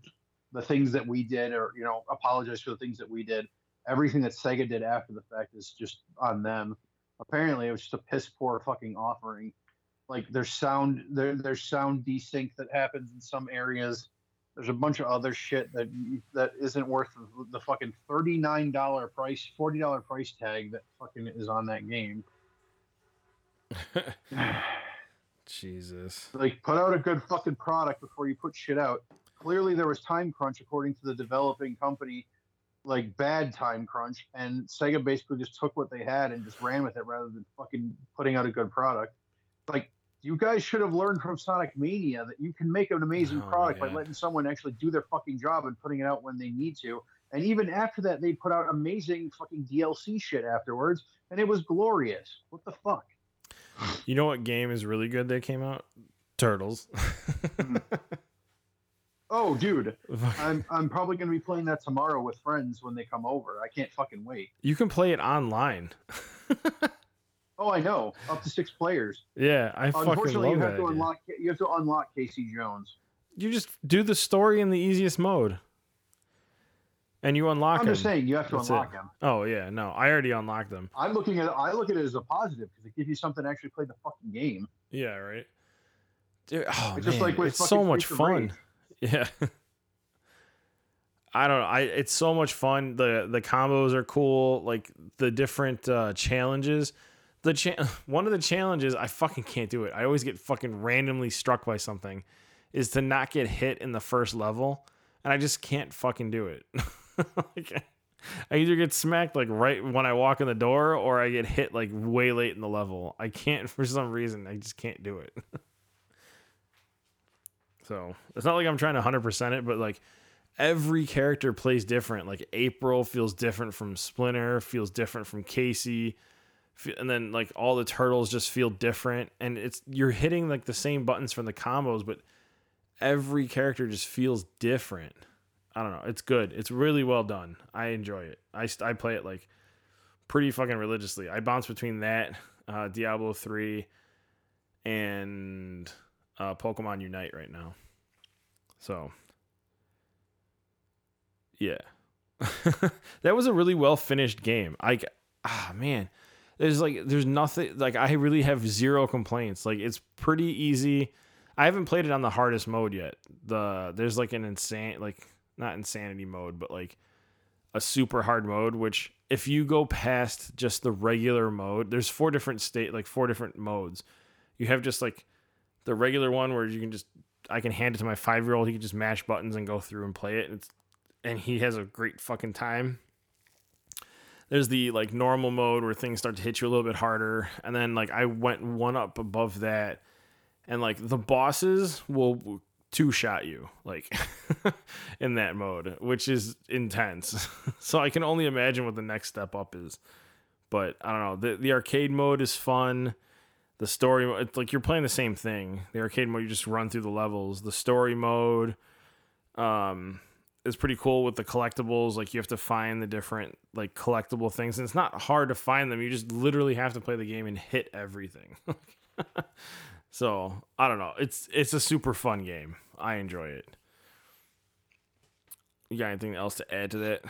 the things that we did or you know apologize for the things that we did. Everything that Sega did after the fact is just on them. Apparently, it was just a piss poor fucking offering. Like there's sound there there's sound desync that happens in some areas. There's a bunch of other shit that that isn't worth the, fucking thirty nine dollar price, forty dollar price tag that fucking is on that game. (sighs) Jesus. like put out a good fucking product before you put shit out. Clearly there was time crunch according to the developing company, like bad time crunch, and Sega basically just took what they had and just ran with it rather than fucking putting out a good product. Like you guys should have learned from Sonic Mania that you can make an amazing Oh, product by letting someone actually do their fucking job and putting it out when they need to. And even after that, they put out amazing fucking DLC shit afterwards, and it was glorious. What the fuck? You know what game is really good that came out? Turtles. (laughs) Oh, dude, I'm I'm probably gonna be playing that tomorrow with friends when they come over. I can't fucking wait. you can play it online. (laughs) Oh, I know, up to six players. yeah, I fucking Unfortunately, you have to idea. unlock you have to unlock Casey Jones. You just do the story in the easiest mode, and you unlock them. I'm them. just saying you have to That's unlock it. him. Oh yeah, no, I already unlocked them. I'm looking at I look at it as a positive because it gives you something to actually play the fucking game. Yeah, right. Dude, oh It's man, like it's so much fun. (laughs) Yeah. I don't know. I it's so much fun. The the combos are cool. Like the different uh, challenges. The cha- (laughs) one of the challenges I fucking can't do it. I always get fucking randomly struck by something. Is to not get hit in the first level, and I just can't fucking do it. (laughs) (laughs) like, I either get smacked like right when I walk in the door, or I get hit like way late in the level. I can't (laughs) for some reason. I just can't do it. (laughs) So it's not like I'm trying to 100% it, but like every character plays different. Like April feels different from Splinter, feels different from Casey. And then like all the turtles just feel different. And it's you're hitting like the same buttons from the combos, but every character just feels different. I don't know. It's good. It's really well done. I enjoy it. I, I play it like pretty fucking religiously. I bounce between that, uh, Diablo 3, and uh, Pokemon Unite right now. So, yeah, (laughs) that was a really well finished game. I ah man, there's like there's nothing like I really have zero complaints. Like it's pretty easy. I haven't played it on the hardest mode yet. The there's like an insane like not insanity mode, but like a super hard mode which if you go past just the regular mode, there's four different state like four different modes. You have just like the regular one where you can just I can hand it to my five year old. He can just mash buttons and go through and play it. And and he has a great fucking time. There's the like normal mode where things start to hit you a little bit harder, and then like I went one up above that, and like the bosses will two shot you like (laughs) in that mode, which is intense. (laughs) so I can only imagine what the next step up is. But I don't know. The the arcade mode is fun the story it's like you're playing the same thing the arcade mode you just run through the levels the story mode um is pretty cool with the collectibles. Like you have to find the different like collectible things, and it's not hard to find them. You just literally have to play the game and hit everything. (laughs) so I don't know. It's it's a super fun game. I enjoy it. You got anything else to add to that?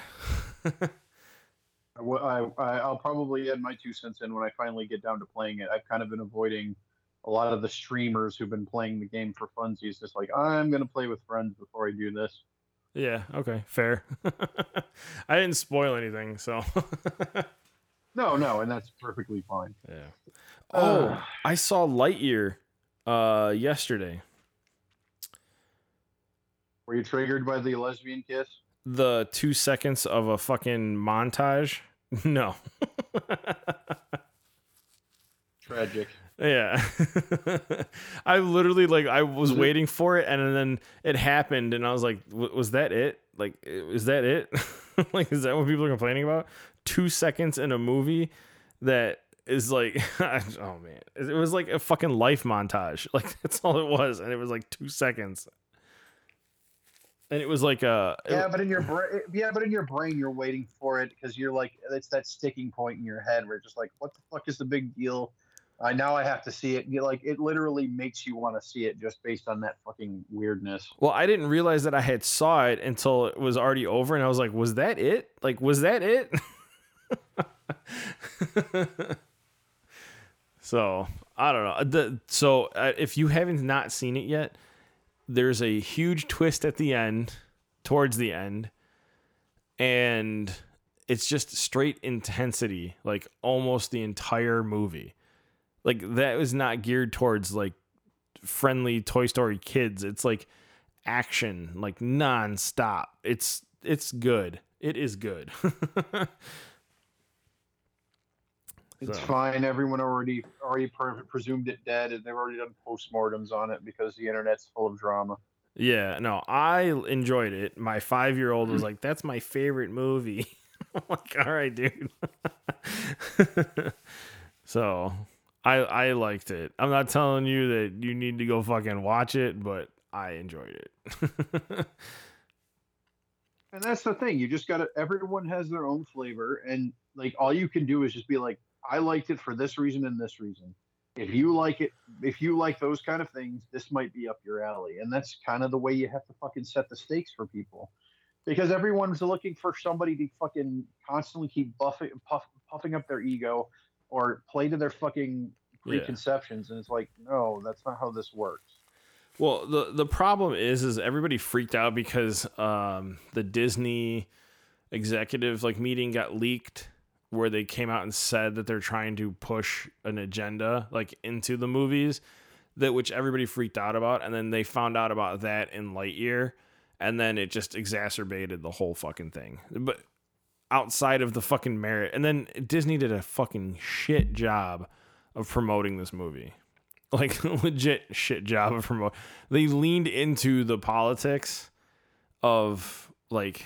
(laughs) I, I, I'll probably add my two cents in when I finally get down to playing it. I've kind of been avoiding a lot of the streamers who've been playing the game for funsies. Just like I'm going to play with friends before I do this. Yeah. Okay. Fair. (laughs) I didn't spoil anything, so. (laughs) no, no, and that's perfectly fine. Yeah. Oh, uh, I saw Lightyear uh, yesterday. Were you triggered by the lesbian kiss? The two seconds of a fucking montage? (laughs) No. Tragic. Yeah. (laughs) I literally like I was waiting for it and then it happened and I was like was that it? Like is that it? (laughs) like is that what people are complaining about? 2 seconds in a movie that is like (laughs) oh man. It was like a fucking life montage. (laughs) Like that's all it was and it was like 2 seconds. And it was like uh, a Yeah, but in your (laughs) brain yeah, but in your brain you're waiting for it cuz you're like it's that sticking point in your head where it's just like what the fuck is the big deal? I now I have to see it. You like it literally makes you want to see it just based on that fucking weirdness. Well, I didn't realize that I had saw it until it was already over, and I was like, "Was that it? Like, was that it?" So I don't know. The, so uh, if you haven't not seen it yet, there's a huge twist at the end, towards the end, and it's just straight intensity, like almost the entire movie like that was not geared towards like friendly Toy Story kids. It's like action, like nonstop. It's it's good. It is good. (laughs) it's so. fine. Everyone already already presumed it dead, and they've already done postmortems on it because the internet's full of drama. Yeah, no, I enjoyed it. My five year old was like, "That's my favorite movie." (laughs) I'm like, "All right, dude." (laughs) so I I liked it. I'm not telling you that you need to go fucking watch it, but I enjoyed it. (laughs) and that's the thing. You just got to everyone has their own flavor and like all you can do is just be like I liked it for this reason and this reason. If you like it, if you like those kind of things, this might be up your alley. And that's kind of the way you have to fucking set the stakes for people. Because everyone's looking for somebody to fucking constantly keep buffing, puff, puffing up their ego or play to their fucking preconceptions yeah. and it's like no that's not how this works well the the problem is is everybody freaked out because um, the disney executive like meeting got leaked where they came out and said that they're trying to push an agenda like into the movies that which everybody freaked out about and then they found out about that in lightyear and then it just exacerbated the whole fucking thing but outside of the fucking merit. And then Disney did a fucking shit job of promoting this movie. (laughs) Like (laughs) legit shit job of promote. They leaned into the politics of like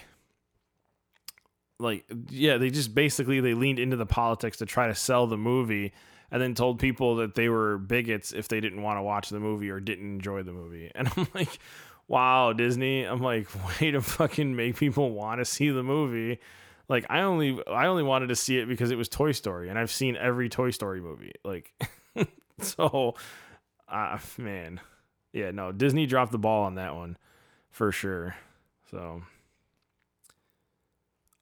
like yeah, they just basically they leaned into the politics to try to sell the movie and then told people that they were bigots if they didn't want to watch the movie or didn't enjoy the movie. (laughs) And I'm like, wow, Disney. I'm like, (laughs) way to fucking make people want to see the movie like I only I only wanted to see it because it was Toy Story, and I've seen every Toy Story movie. Like, (laughs) so, uh, man, yeah, no, Disney dropped the ball on that one for sure. So,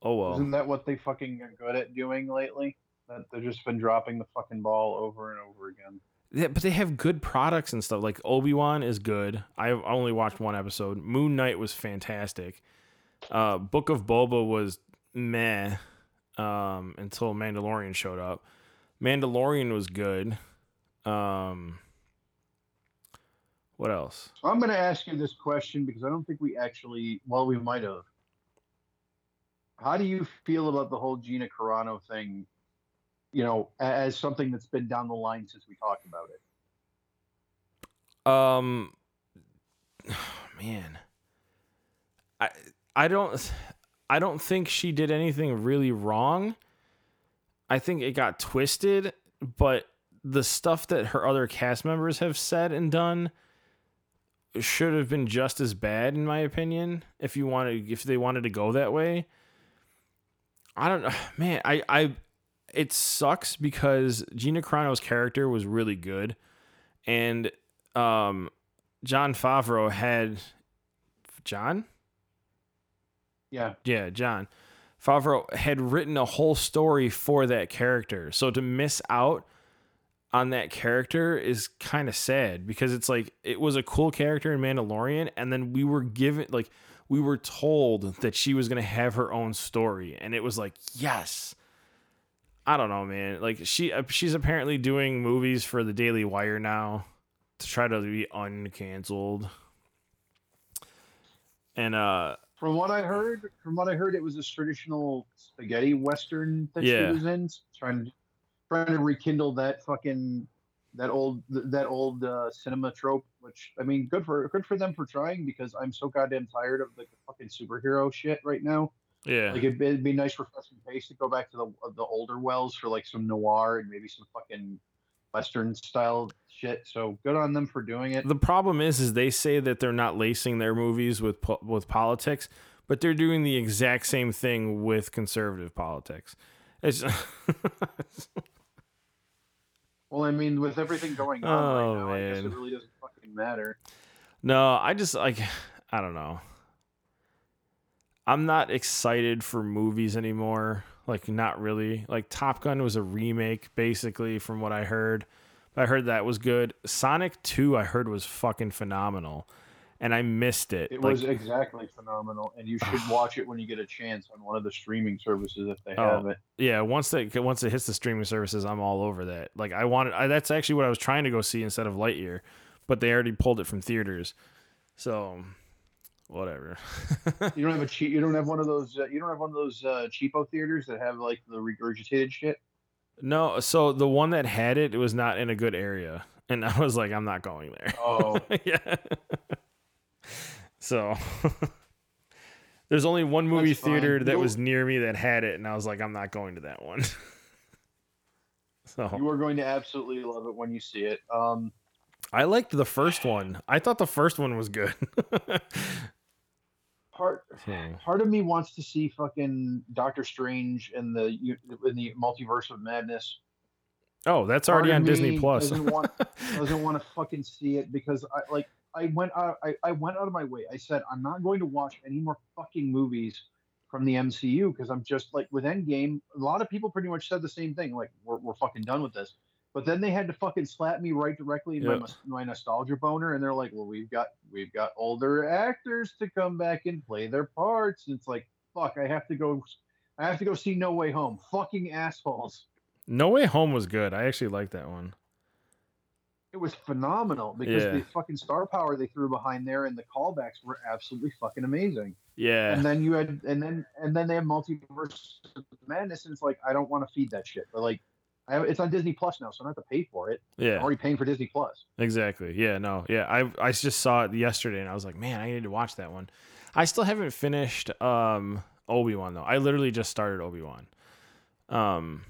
oh well. Isn't that what they fucking are good at doing lately? That they've just been dropping the fucking ball over and over again. Yeah, but they have good products and stuff. Like Obi Wan is good. I only watched one episode. Moon Knight was fantastic. Uh, Book of Boba was meh um, until Mandalorian showed up. Mandalorian was good. Um, what else? I'm going to ask you this question because I don't think we actually, well, we might have. How do you feel about the whole Gina Carano thing? You know, as something that's been down the line since we talked about it. Um, (sighs) man, I I don't. I don't think she did anything really wrong. I think it got twisted, but the stuff that her other cast members have said and done should have been just as bad in my opinion if you wanted if they wanted to go that way. I don't know, (sighs) man. I I it sucks because Gina Carano's character was really good, and um, Jon Favreau had John. Yeah, yeah, John. Favreau had written a whole story for that character. So to miss out on that character is kind of sad because it's like it was a cool character in Mandalorian, and then we were given like we were told that she was gonna have her own story, and it was like yes. I don't know, man. Like she, uh, she's apparently doing movies for the Daily Wire now to try to be uncanceled. And uh, from what I heard, from what I heard, it was this traditional spaghetti western that yeah. she was in, trying to trying to rekindle that fucking that old that old uh, cinema trope. Which I mean, good for good for them for trying because I'm so goddamn tired of like the fucking superhero shit right now. Yeah, like it'd, it'd be nice refreshing pace to go back to the the older wells for like some noir and maybe some fucking western style shit. So good on them for doing it. The problem is, is they say that they're not lacing their movies with po- with politics, but they're doing the exact same thing with conservative politics. It's (laughs) Well, I mean, with everything going on oh, right now, man. I guess it really doesn't matter. No, I just like (sighs) I don't know. I'm not excited for movies anymore. Like not really. Like Top Gun was a remake basically from what I heard. I heard that was good. Sonic 2 I heard was fucking phenomenal and I missed it. It like, was exactly phenomenal, and you should (sighs) watch it when you get a chance on one of the streaming services if they oh, have it. Yeah, once that once it hits the streaming services, I'm all over that. Like I wanted, I, that's actually what I was trying to go see instead of Lightyear, but they already pulled it from theaters, so whatever. (laughs) you don't have a cheap. You don't have one of those. Uh, you don't have one of those uh, cheapo theaters that have like the regurgitated shit. No, so the one that had it, it was not in a good area, and (laughs) I was like, I'm not going there. Oh, (laughs) yeah. So there's only one movie That's theater fine. that was near me that had it, and I was like, I'm not going to that one. so you are going to absolutely love it when you see it. Um, I liked the first one. I thought the first one was good. (laughs) part hmm. part of me wants to see fucking Doctor Strange in the in the multiverse of madness. Oh, that's already on Disney Plus. doesn't want (laughs) doesn't want to fucking see it because I like I went out. I, I went out of my way. I said I'm not going to watch any more fucking movies from the MCU because I'm just like with Endgame. A lot of people pretty much said the same thing. Like we're we're fucking done with this. But then they had to fucking slap me right directly in my my nostalgia boner, and they're like, "Well, we've got we've got older actors to come back and play their parts." And it's like, fuck, I have to go. I have to go see No Way Home. Fucking assholes. No Way Home was good. I actually like that one it was phenomenal because yeah. the fucking star power they threw behind there and the callbacks were absolutely fucking amazing. Yeah. And then you had and then and then they have multiverse madness and it's like I don't want to feed that shit. But like I it's on Disney Plus now, so I don't have to pay for it. Yeah. I'm already paying for Disney Plus. Exactly. Yeah, no. Yeah. I I just saw it yesterday and I was like, man, I need to watch that one. I still haven't finished um Obi Wan though. I literally just started Obi Wan. Um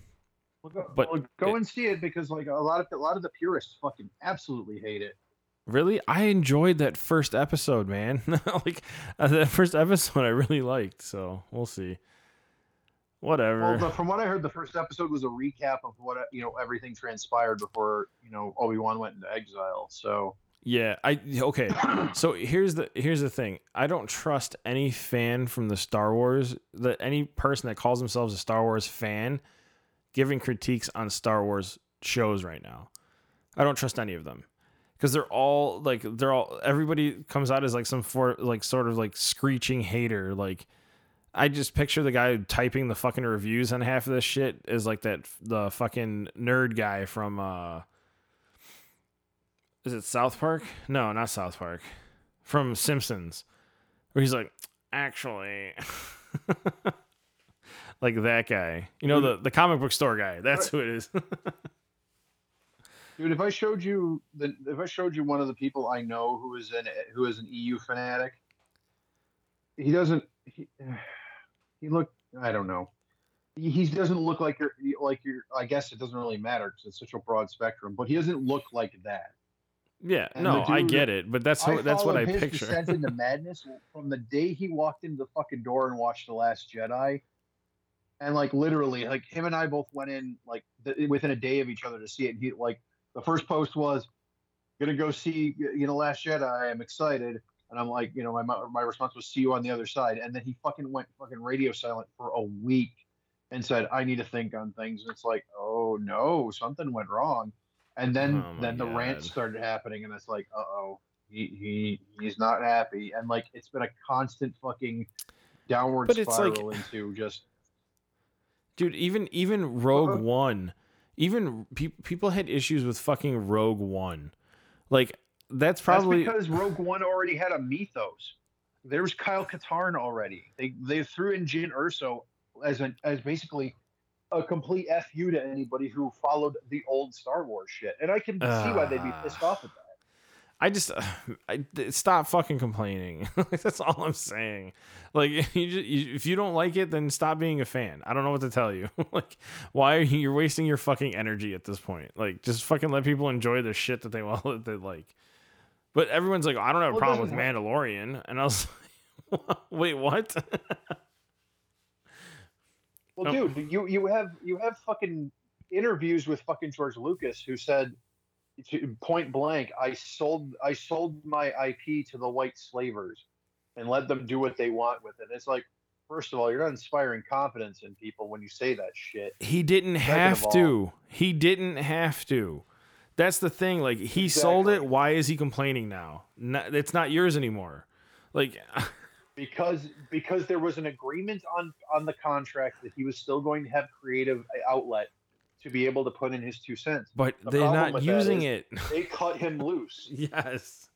well, go, but well, go it, and see it because like a lot of a lot of the purists fucking absolutely hate it. Really, I enjoyed that first episode, man. (laughs) like uh, that first episode, I really liked. So we'll see. Whatever. Well, but from what I heard, the first episode was a recap of what you know everything transpired before you know Obi Wan went into exile. So yeah, I okay. (clears throat) so here's the here's the thing. I don't trust any fan from the Star Wars that any person that calls themselves a Star Wars fan giving critiques on Star Wars shows right now. I don't trust any of them because they're all like they're all everybody comes out as like some for like sort of like screeching hater like I just picture the guy typing the fucking reviews on half of this shit is like that the fucking nerd guy from uh is it South Park? No, not South Park. From Simpsons. Where he's like, actually (laughs) like that guy. You know the the comic book store guy. That's who it is. (laughs) Dude, if I showed you the if I showed you one of the people I know who is an who is an EU fanatic, he doesn't he, he looked. I don't know. He, he doesn't look like you're like you're I guess it doesn't really matter because it's such a broad spectrum, but he doesn't look like that. Yeah, And no, the I get it, but that's what, that's what I his picture. descent into (laughs) madness from the day he walked into the fucking door and watched the Last Jedi, and like literally, like him and I both went in like the, within a day of each other to see it. And he like the first post was, "Gonna go see you know Last Jedi. I'm excited." And I'm like, you know, my my response was, "See you on the other side." And then he fucking went fucking radio silent for a week and said, "I need to think on things." And it's like, oh no, something went wrong. And then Oh my then the rant started happening, and it's like, uh oh, he, he he's not happy, and like it's been a constant fucking downward But it's like- spiral into just Dude, even even Rogue Uh-huh. One, even pe- people had issues with fucking Rogue One. Like that's probably that's because Rogue One already had a mythos. There was Kyle Katarn already. They they threw in Jyn Erso as an as basically a complete fu to anybody who followed the old Star Wars shit, and I can see why they'd be ah. pissed off at that. I just (sighs) I, stop fucking complaining. (laughs) That's all I'm saying. Like (laughs) you, just, you, if you don't like it, then stop being a fan. I don't know what to tell you. (laughs) like why are you you're wasting your fucking energy at this point? Like just fucking let people enjoy the shit that they want that they like. But everyone's like, oh, I don't have a Well, problem with Mandalorian, and I was like, (laughs) wait, what? (laughs) Well, Oh. dude, you you have you have fucking interviews with fucking George Lucas who said point blank, I sold I sold my IP to the white slavers and let them do what they want with it. It's like, first of all, you're not inspiring confidence in people when you say that shit. He didn't Second have all- to. He didn't have to. That's the thing. Like he sold it. Why is he complaining now? No, it's not yours anymore. Like (laughs) because because there was an agreement on on the contract that he was still going to have creative uh, outlet to be able to put in his two cents. But The they're not using it. (laughs) They cut him loose. yes.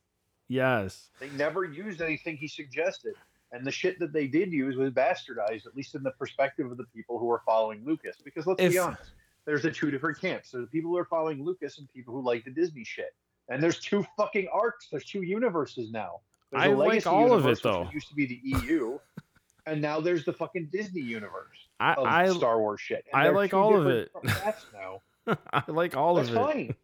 Yes. They never used anything he suggested. And the shit that they did use was bastardized, at least in the perspective of the people who are following Lucas. Because let's If- be honest, there's the two different camps. There's the people who are following Lucas and people who like the Disney shit. And there's two fucking arcs. There's two universes now. There's I like all of it, though. Which used to be the EU, (laughs) and now there's the fucking Disney universe I of I, Star Wars shit. And I (laughs) like all of different paths now. I like all That's of it. That's fine.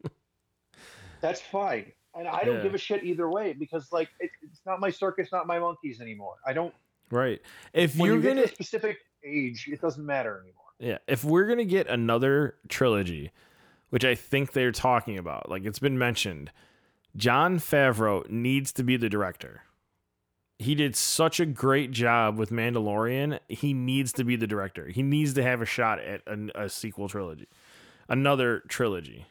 That's fine. And I don't Yeah. give a shit either way because, like, it, it's not my circus, not my monkeys anymore. I don't. Right. If you're you gonna specific age, it doesn't matter anymore. Yeah, if we're gonna get another trilogy, which I think they're talking about, like it's been mentioned, Jon Favreau needs to be the director. He did such a great job with Mandalorian. He needs to be the director. He needs to have a shot at a, a sequel trilogy, another trilogy.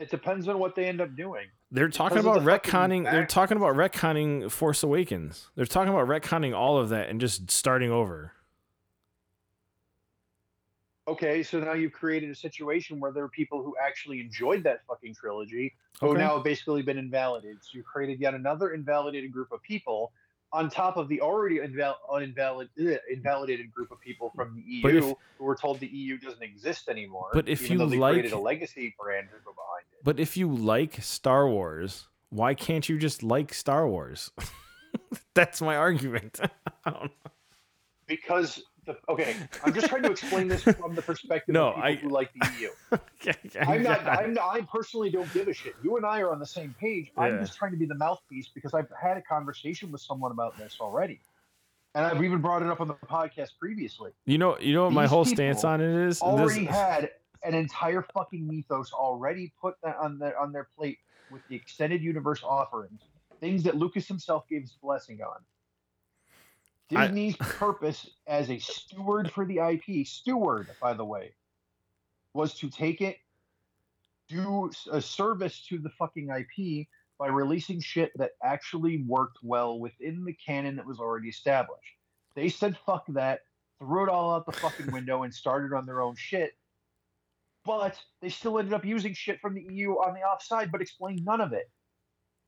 It depends on what they end up doing. They're talking Because about the retconning. They're talking about retconning Force Awakens. They're talking about retconning all of that and just starting over. Okay, so now you've created a situation where there are people who actually enjoyed that fucking trilogy who Okay. now have basically been invalidated. So you created yet another invalidated group of people on top of the already inval- ugh, invalidated group of people from the EU if- who were told the EU doesn't exist anymore. But if you like- created a legacy brand to go behind it. But if you like Star Wars, why can't you just like Star Wars? (laughs) That's my argument. (laughs) I don't know. Because the, okay, I'm just trying to explain this (laughs) from the perspective No, of people I- who like the EU. (laughs) Okay, I'm not. I'm not, I personally don't give a shit. You and I are on the same page. I'm just trying to be the mouthpiece because I've had a conversation with someone about this already, and I've even brought it up on the podcast previously. you know, you know what my whole stance on it is. Already This- had an entire fucking mythos already put that on their on their plate with the extended universe offerings, things that Lucas himself gave his blessing on. I- Disney's purpose as a steward for the IP, steward, by the way, was to take it, do a service to the fucking IP by releasing shit that actually worked well within the canon that was already established. They said fuck that, threw it all out the fucking (laughs) window, and started on their own shit. But they still ended up using shit from the EU on the offside, but explained none of it.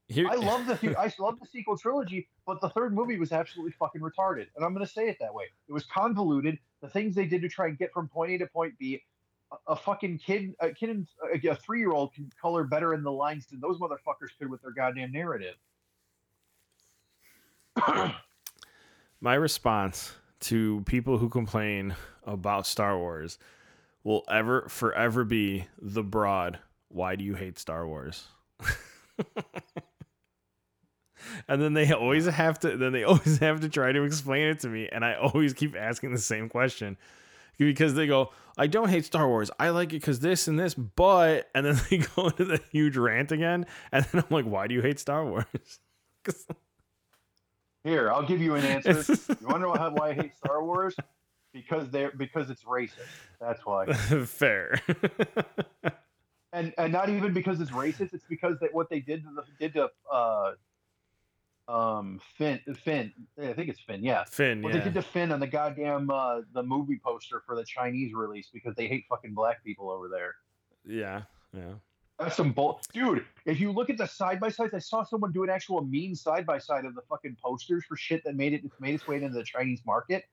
Here- I love the I love the sequel trilogy, but the third movie was absolutely fucking retarded, and I'm going to say it that way. It was convoluted. The things they did to try and get from point A to point B, a, a fucking kid, a kid, in, a, a three year old can color better in the lines than those motherfuckers could with their goddamn narrative. (coughs) my response to people who complain about Star Wars will ever forever be the broad. why do you hate Star Wars? (laughs) and then they (laughs) always have to then they (laughs) always have to try to explain it to me and I always keep asking the same question because they go, I don't hate Star Wars. I like it because this and this, but and then (laughs) they go into the huge rant again, and then I'm like, why do you hate Star Wars? Here, I'll give you an answer. you know why I hate Star Wars? Because they're because it's racist. That's why. Fair. and and not even because it's racist. It's because that what they did to the, did to uh, um Finn Finn I think it's Finn yeah. Finn well yeah. they did to Finn on the goddamn uh the movie poster for the Chinese release because they hate fucking black people over there. Yeah yeah. That's some bull dude if you look at the side by sides I saw someone do an actual mean side by side of the fucking posters for shit that made it made its way into the Chinese market.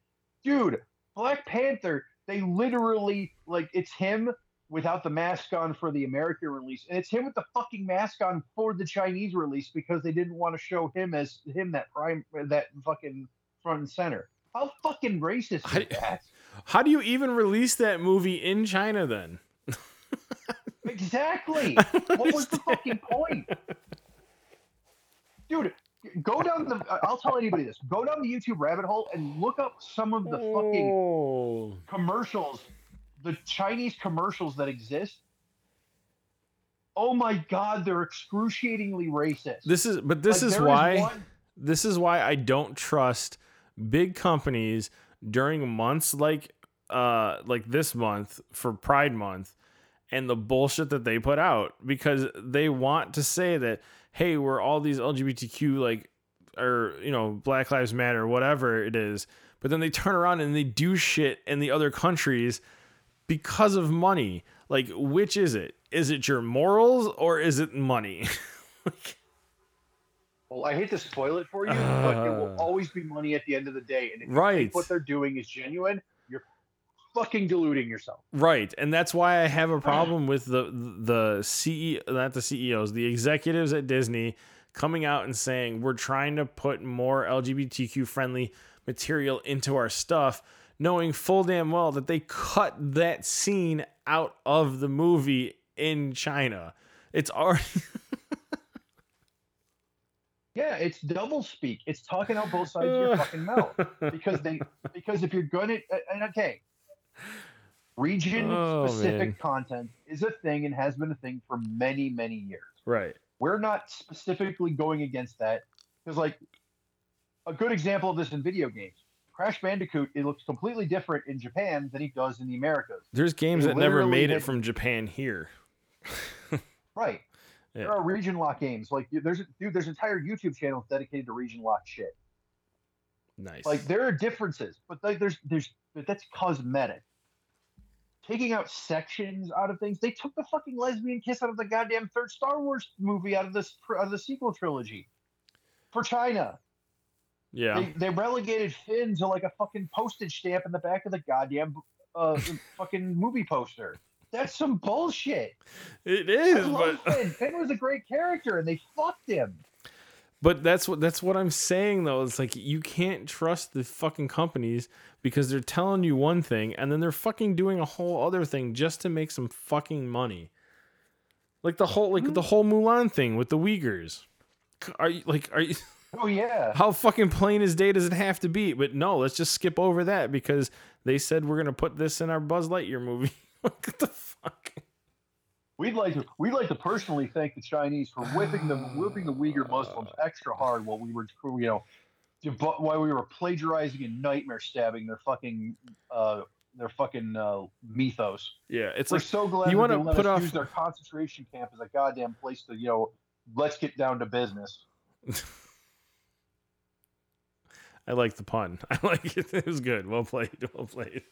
Dude Black Panther they literally like it's him without the mask on for the American release, and it's him with the fucking mask on for the Chinese release because they didn't want to show him as him that prime that fucking front and center. How fucking racist how, is that? How do you even release that movie in China then? exactly. (laughs) What was the fucking point? Dude, go down the I'll tell anybody this. Go down the YouTube rabbit hole and look up some of the fucking oh. commercials the Chinese commercials that exist. Oh my god, they're excruciatingly racist. This is but this Like, is why one- this is why I don't trust big companies during months like uh like this month for Pride month and the bullshit that they put out because they want to say that hey, we're all these LGBTQ like or you know, Black Lives Matter whatever it is, but then they turn around and they do shit in the other countries because of money. Like which is it? Is it your morals or is it money? (laughs) Like, Well, I hate to spoil it for you, but it will Uh. always be money at the end of the day. And if Right. what they're doing is genuine, you're fucking deluding yourself. Right, and that's why I have a (sighs) problem with the the CEO, not the CEOs, the executives at Disney coming out and saying we're trying to put more LGBTQ friendly material into our stuff, knowing full damn well that they cut that scene out of the movie in China. It's already (laughs) Yeah, it's double speak. It's talking out both sides of your fucking mouth. Because they because if you're gonna uh, and okay, region Oh, specific man. content is a thing and has been a thing for many, many years. right. we're not specifically going against that because like a good example of this in video games crash bandicoot it looks completely different in japan than it does in the americas. There's games that never made it from Japan here. (laughs) right. Yeah. there are region lock games. Like there's dude there's entire youtube channels dedicated to region lock shit. Nice. like there are differences but like there's there's but that's cosmetic. Taking out sections out of things they took the fucking lesbian kiss out of the goddamn third star wars movie out of this out of the sequel trilogy. For china yeah. They, they relegated Finn to like a fucking postage stamp in the back of the goddamn uh, (laughs) fucking movie poster. That's some bullshit. It is. But Finn. Finn was a great character, and they fucked him. But that's what that's what I'm saying though. It's like you can't trust the fucking companies because they're telling you one thing and then they're fucking doing a whole other thing just to make some fucking money. Like the whole like the whole Mulan thing with the Uyghurs. Are you like are you (laughs) Oh yeah, how fucking plain as day does it have to be? But no, let's just skip over that because they said we're gonna put this in our Buzz Lightyear movie. (laughs) what the fuck? we'd like to we'd like to personally thank the Chinese for whipping the (sighs) whipping the Uyghur Muslims extra hard while we were you know while we were plagiarizing and nightmare stabbing their fucking uh their fucking uh, mythos. Yeah, it's We're like so glad you wanna let put off- use their concentration camp as a goddamn place to you know let's get down to business. (laughs) I like the pun. (laughs) I like it. It was good. Well played. Well played.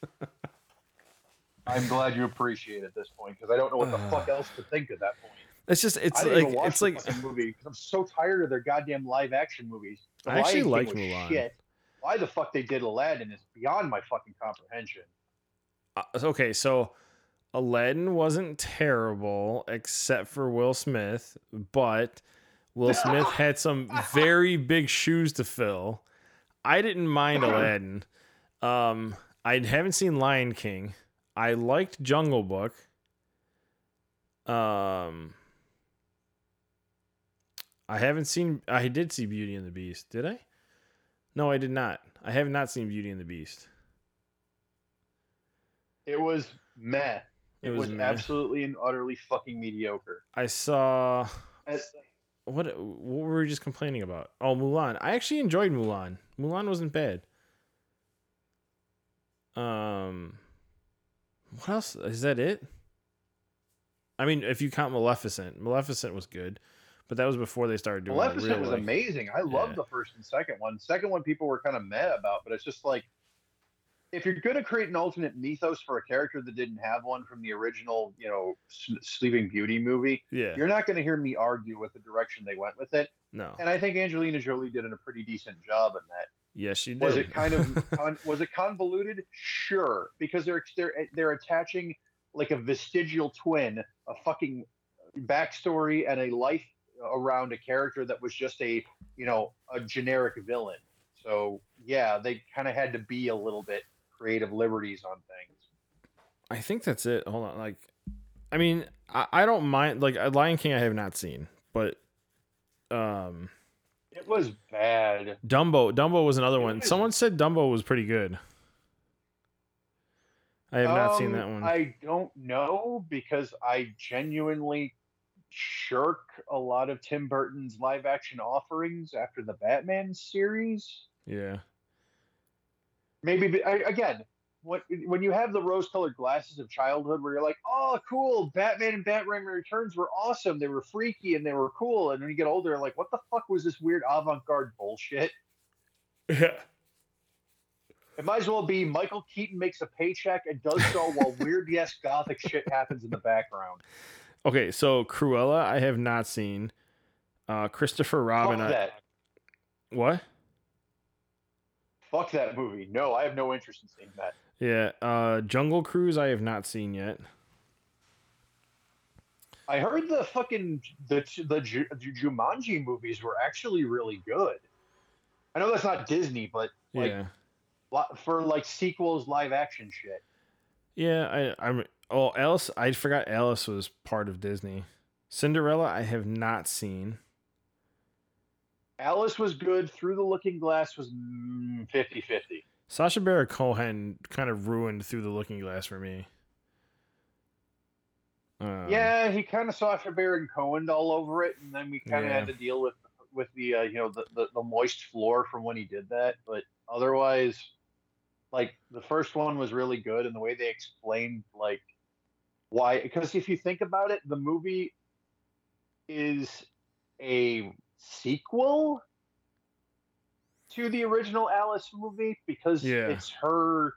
I'm glad you appreciate it at this point because I don't know what the fuck (sighs) else to think at that point. It's just it's like it's like movie because I'm so tired of their goddamn live action movies. The I actually like Mulan. Shit. Why the fuck they did Aladdin is beyond my fucking comprehension. uh, okay, so Aladdin wasn't terrible except for Will Smith, but Will (laughs) Smith had some very big shoes to fill. I didn't mind Aladdin. Um, I haven't seen Lion King. I liked Jungle Book. Um, I haven't seen. I did see Beauty and the Beast. Did I? No, I did not. I have not seen Beauty and the Beast. It was meh. It, It was, was meh. absolutely and utterly fucking mediocre. I saw. As- What what were we just complaining about? Oh, Mulan. I actually enjoyed Mulan. Mulan wasn't bad. Um, what else is that? It. I mean, if you count Maleficent, Maleficent was good, but that was before they started doing. like, Maleficent was like- amazing. I loved Yeah. the first and second one. Second one, people were kind of mad about, but it's just like, if you're going to create an alternate mythos for a character that didn't have one from the original, you know, Sleeping Beauty movie, Yeah. you're not going to hear me argue with the direction they went with it. No. And I think Angelina Jolie did a pretty decent job in that. Yes, she did. Was it kind of (laughs) con- was it convoluted? Sure, because they're they're they're attaching like a vestigial twin, a fucking backstory and a life around a character that was just a you know a generic villain. So yeah, they kind of had to be a little bit creative liberties on things. I think that's it. Hold on. Like, I mean, I, I don't mind. Like, uh, Lion King, I have not seen, but um, It was bad. Dumbo. Dumbo was another It one. was- Someone said Dumbo was pretty good. I have not seen Um, that one. I don't know because I genuinely shirk a lot of Tim Burton's live action offerings after the Batman series. yeah. Maybe I, again, when when you have the rose-colored glasses of childhood, where you're like, "Oh, cool! Batman and Batman Returns were awesome. They were freaky and they were cool." And when you get older, like, "What the fuck was this weird avant-garde bullshit?" Yeah. (laughs) It might as well be Michael Keaton makes a paycheck and does so while (laughs) weird yes gothic shit happens in the background. Okay, so Cruella, I have not seen. Uh, Christopher Robin. I- what? Fuck that movie. No, I have no interest in seeing that. Yeah. Uh, Jungle Cruise, I have not seen yet. I heard the fucking the the Ju- Jumanji movies were actually really good. I know that's not Disney, but like yeah. for like sequels, live action shit. Yeah, I, I'm. Oh, Alice. I forgot Alice was part of Disney. Cinderella, I have not seen. Alice was good. Through the Looking Glass was mm, 50-50. Sacha Baron Cohen kind of ruined Through the Looking Glass for me. Um, yeah, he kind of Sacha Baron Cohen all over it, and then we kind of Yeah. had to deal with with the uh, you know the, the the moist floor from when he did that. But otherwise, like the first one was really good, and the way they explained like why, because if you think about it, the movie is a sequel to the original Alice movie because Yeah. it's her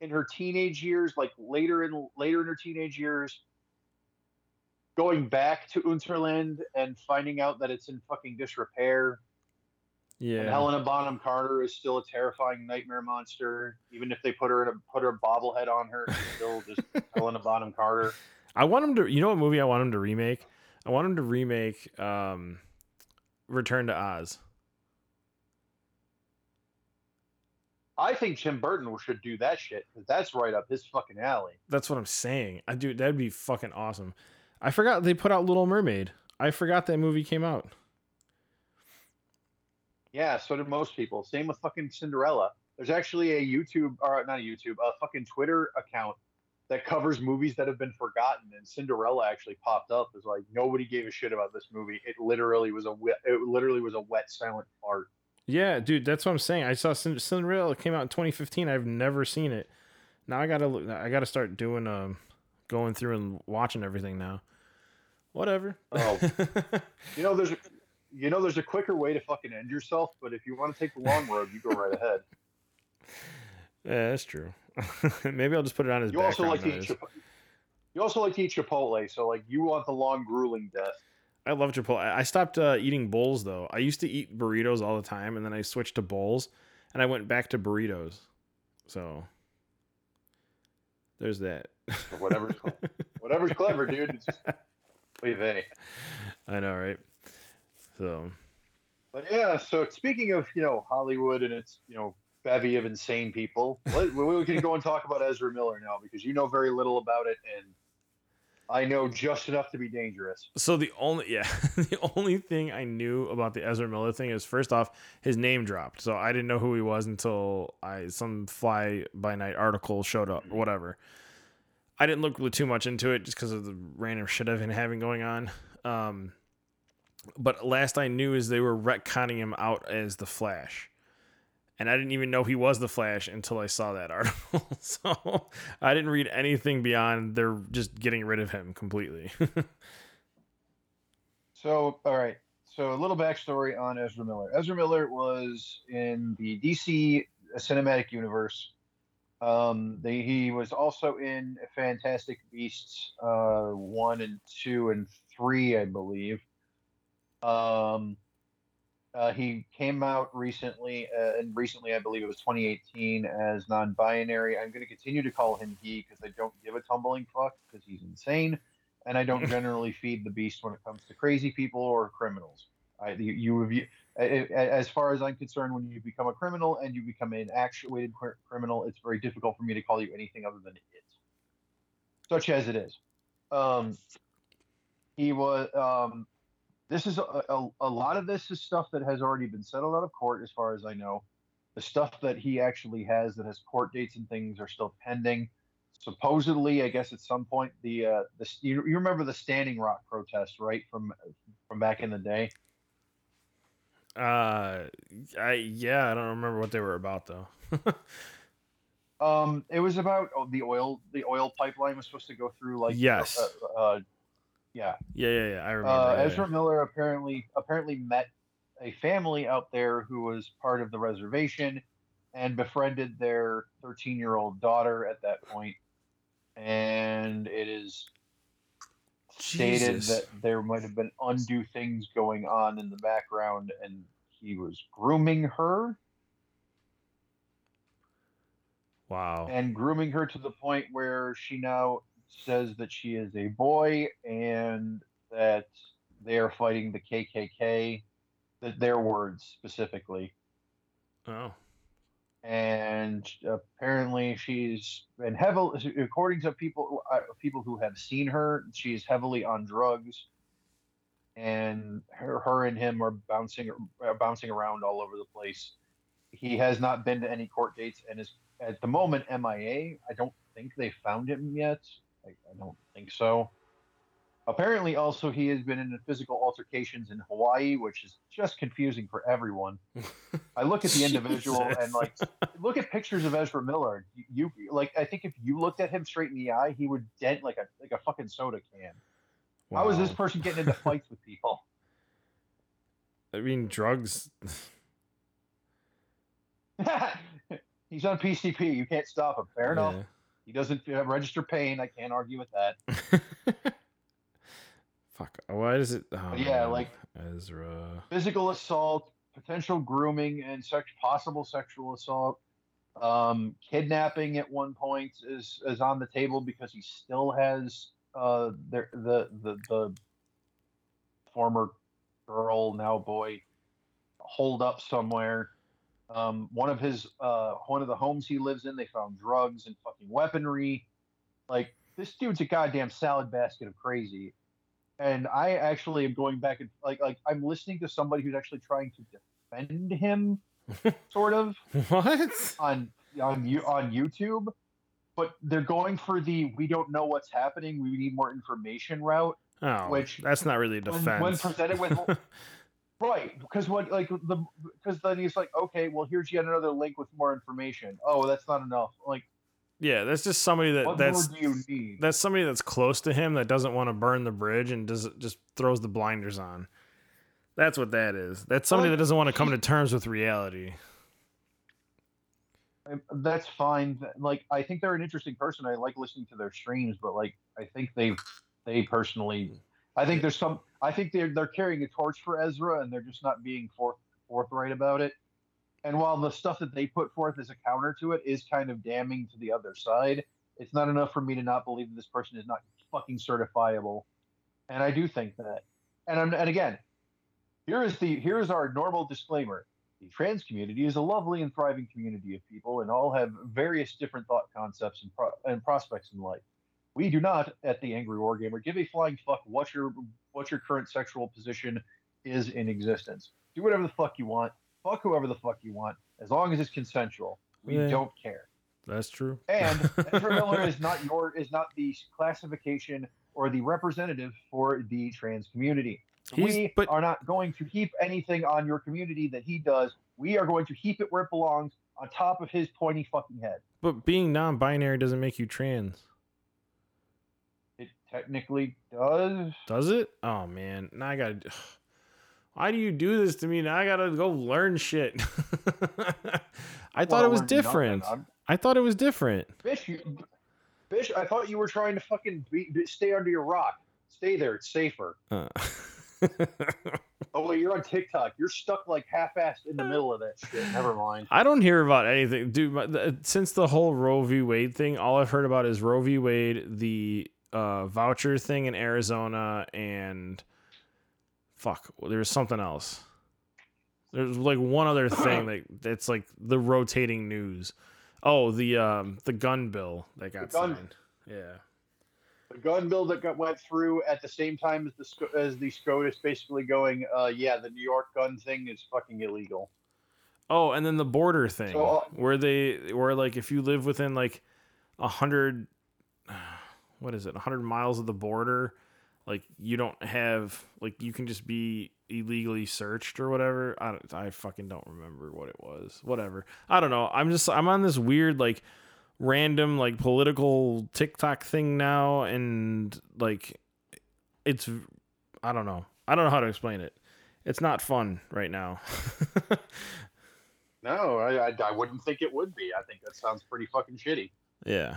in her teenage years, like later in later in her teenage years, going back to Underland and finding out that it's in fucking disrepair. And Yeah. Helena Bonham Carter is still a terrifying nightmare monster. Even if they put her in a put her bobblehead on her, she's still just (laughs) Helena Bonham Carter. I want him to. You know what movie I want him to remake? I want him to remake um, Return to Oz. I think Tim Burton should do that shit because that's right up his fucking alley. That's what I'm saying. I do. That'd be fucking awesome. I forgot they put out Little Mermaid. I forgot that movie came out. Yeah, so did most people. Same with fucking Cinderella. There's actually a YouTube or not a YouTube, a fucking Twitter account that covers movies that have been forgotten, and Cinderella actually popped up as like nobody gave a shit about this movie. It literally was a wet, it literally was a wet silent fart. Yeah, dude, that's what I'm saying. I saw Cin- Cinderella came out in 2015. I've never seen it. Now I gotta look. I gotta start doing um, going through and watching everything now. Whatever. Oh. (laughs) You know, there's a, you know, there's a quicker way to fucking end yourself, but if you want to take the long road, you go right ahead. (laughs) yeah, that's true. (laughs) Maybe I'll just put it on his You also like to eat. Chipotle. You also like to eat Chipotle, so like you want the long grueling death. I love Chipotle. I stopped uh, eating bowls though. I used to eat burritos all the time, and then I switched to bowls, and I went back to burritos. So there's that. Whatever's (laughs) whatever's clever, dude. It's just, oy vey. I know, right? So But yeah, so speaking of you know Hollywood and its you know bevy of insane people, we we can go and talk about Ezra Miller now because you know very little about it, and I know just enough to be dangerous. So the only yeah, (laughs) the only thing I knew about the Ezra Miller thing is first off his name dropped. So I didn't know who he was until I some fly by night article showed up or whatever. I didn't look too much into it just because of the random shit I've been having going on. Um, but last I knew is they were retconning him out as the Flash. And I didn't even know he was the Flash until I saw that (laughs) article. (laughs) so I didn't read anything beyond they're just getting rid of him completely. (laughs) so, all right. So, a little backstory on Ezra Miller. Ezra Miller was in the DC cinematic universe. Um, they, he was also in Fantastic Beasts uh, 1 and 2 and 3, I believe. Um, uh, he came out recently, uh, and recently I believe it was 2018 as non-binary. I'm going to continue to call him he because I don't give a tumbling fuck because he's insane, and I don't (laughs) generally feed the beast when it comes to crazy people or criminals. I, you, you, as far as I'm concerned, when you become a criminal and you become an actuated criminal, it's very difficult for me to call you anything other than it, such as it is. Um, he was um, this is a, a, a, lot of this is stuff that has already been settled out of court as far as i know. The stuff that he actually has that has court dates and things are still pending. Supposedly i guess at some point the uh the you, you remember the standing rock protest right from from back in the day? Uh i yeah i don't remember what they were about though. (laughs) Um it was about oh, the oil the oil pipeline was supposed to go through like yes. uh, uh, yeah. Yeah, yeah, yeah. I remember. Uh, Ezra yeah. Miller apparently apparently met a family out there who was part of the reservation and befriended their 13 year old daughter at that point. And it is stated Jesus. that there might have been undue things going on in the background and he was grooming her. Wow. And grooming her to the point where she now says that she is a boy and that they are fighting the KKK. That their words specifically. Oh. And apparently, she's been heavily, according to people uh, people who have seen her, she's heavily on drugs. And her, her and him are bouncing uh, bouncing around all over the place. He has not been to any court dates and is at the moment MIA. I don't think they found him yet. I, I don't think so. Apparently, also, he has been in physical altercations in Hawaii, which is just confusing for everyone. (laughs) I look at the individual and like look at pictures of Ezra Miller. You, you, like, I think if you looked at him straight in the eye, he would dent like a like a fucking soda can. Wow. How is this person getting into fights with people? (laughs) I mean, drugs. (laughs) He's on PCP. You can't stop him. Fair yeah. enough. He doesn't register pain. I can't argue with that. (laughs) Fuck. Why is it? Oh, yeah, like Ezra. Physical assault, potential grooming, and sex, possible sexual assault. Um, kidnapping at one point is is on the table because he still has uh, the, the the the former girl now boy hold up somewhere. Um, one of his uh, one of the homes he lives in, they found drugs and fucking weaponry. Like this dude's a goddamn salad basket of crazy. And I actually am going back and like like I'm listening to somebody who's actually trying to defend him, (laughs) sort of. what on on you on YouTube? But they're going for the we don't know what's happening. We need more information route. Oh, which that's not really a defense. When, when presented with (laughs) Right, because what like the because then he's like, okay, well here's yet another link with more information. Oh, that's not enough. Like, yeah, that's just somebody that what that's more do you need? that's somebody that's close to him that doesn't want to burn the bridge and does just throws the blinders on. That's what that is. That's somebody that doesn't want to come to terms with reality. That's fine. Like, I think they're an interesting person. I like listening to their streams, but like, I think they they personally I think there's some. I think they're they're carrying a torch for Ezra, and they're just not being forth, forthright about it. And while the stuff that they put forth as a counter to it is kind of damning to the other side, it's not enough for me to not believe that this person is not fucking certifiable. And I do think that. And I'm, and again, here is the here is our normal disclaimer. The trans community is a lovely and thriving community of people, and all have various different thought concepts and, pro- and prospects in life. We do not at the Angry War Gamer give a flying fuck what your what your current sexual position is in existence. Do whatever the fuck you want. Fuck whoever the fuck you want, as long as it's consensual. We Yeah. don't care. That's true. And (laughs) Ezra Miller is not your is not the classification or the representative for the trans community. He's- we but- are not going to heap anything on your community that he does. We are going to heap it where it belongs, on top of his pointy fucking head. But being non-binary doesn't make you trans, technically does. does it? Oh man, now I gotta. (sighs) Why do you do this to me? Now I gotta go learn shit. (laughs) I thought it was different. I'm- thought it was different. Bitch, you, bitch, I thought you were trying to fucking be, be- stay under your rock. Stay there. It's safer. Uh. (laughs) Oh, wait, you're on TikTok. You're stuck like half-assed in the middle of that shit. Never mind. I don't hear about anything, dude. My, the, since the whole Roe v. Wade thing, all I've heard about is Roe v. Wade, the uh, voucher thing in Arizona, and fuck, there was something else. There's like one other (coughs) thing that that's like the rotating news. Oh, the um the gun bill that got gun- signed. Yeah. The gun bill that got went through at the same time as the as the SCOTUS basically going, uh, yeah, the New York gun thing is fucking illegal. Oh, and then the border thing, So, uh, where they where like if you live within like a hundred, what is it, a hundred miles of the border, like you don't have like you can just be illegally searched or whatever. I don't, I fucking don't remember what it was. Whatever. I don't know. I'm just I'm on this weird like random like political TikTok thing now, and like it's I don't know. I don't know how to explain it. It's not fun right now. (laughs) No, I, I, I wouldn't think it would be. I think that sounds pretty fucking shitty. Yeah.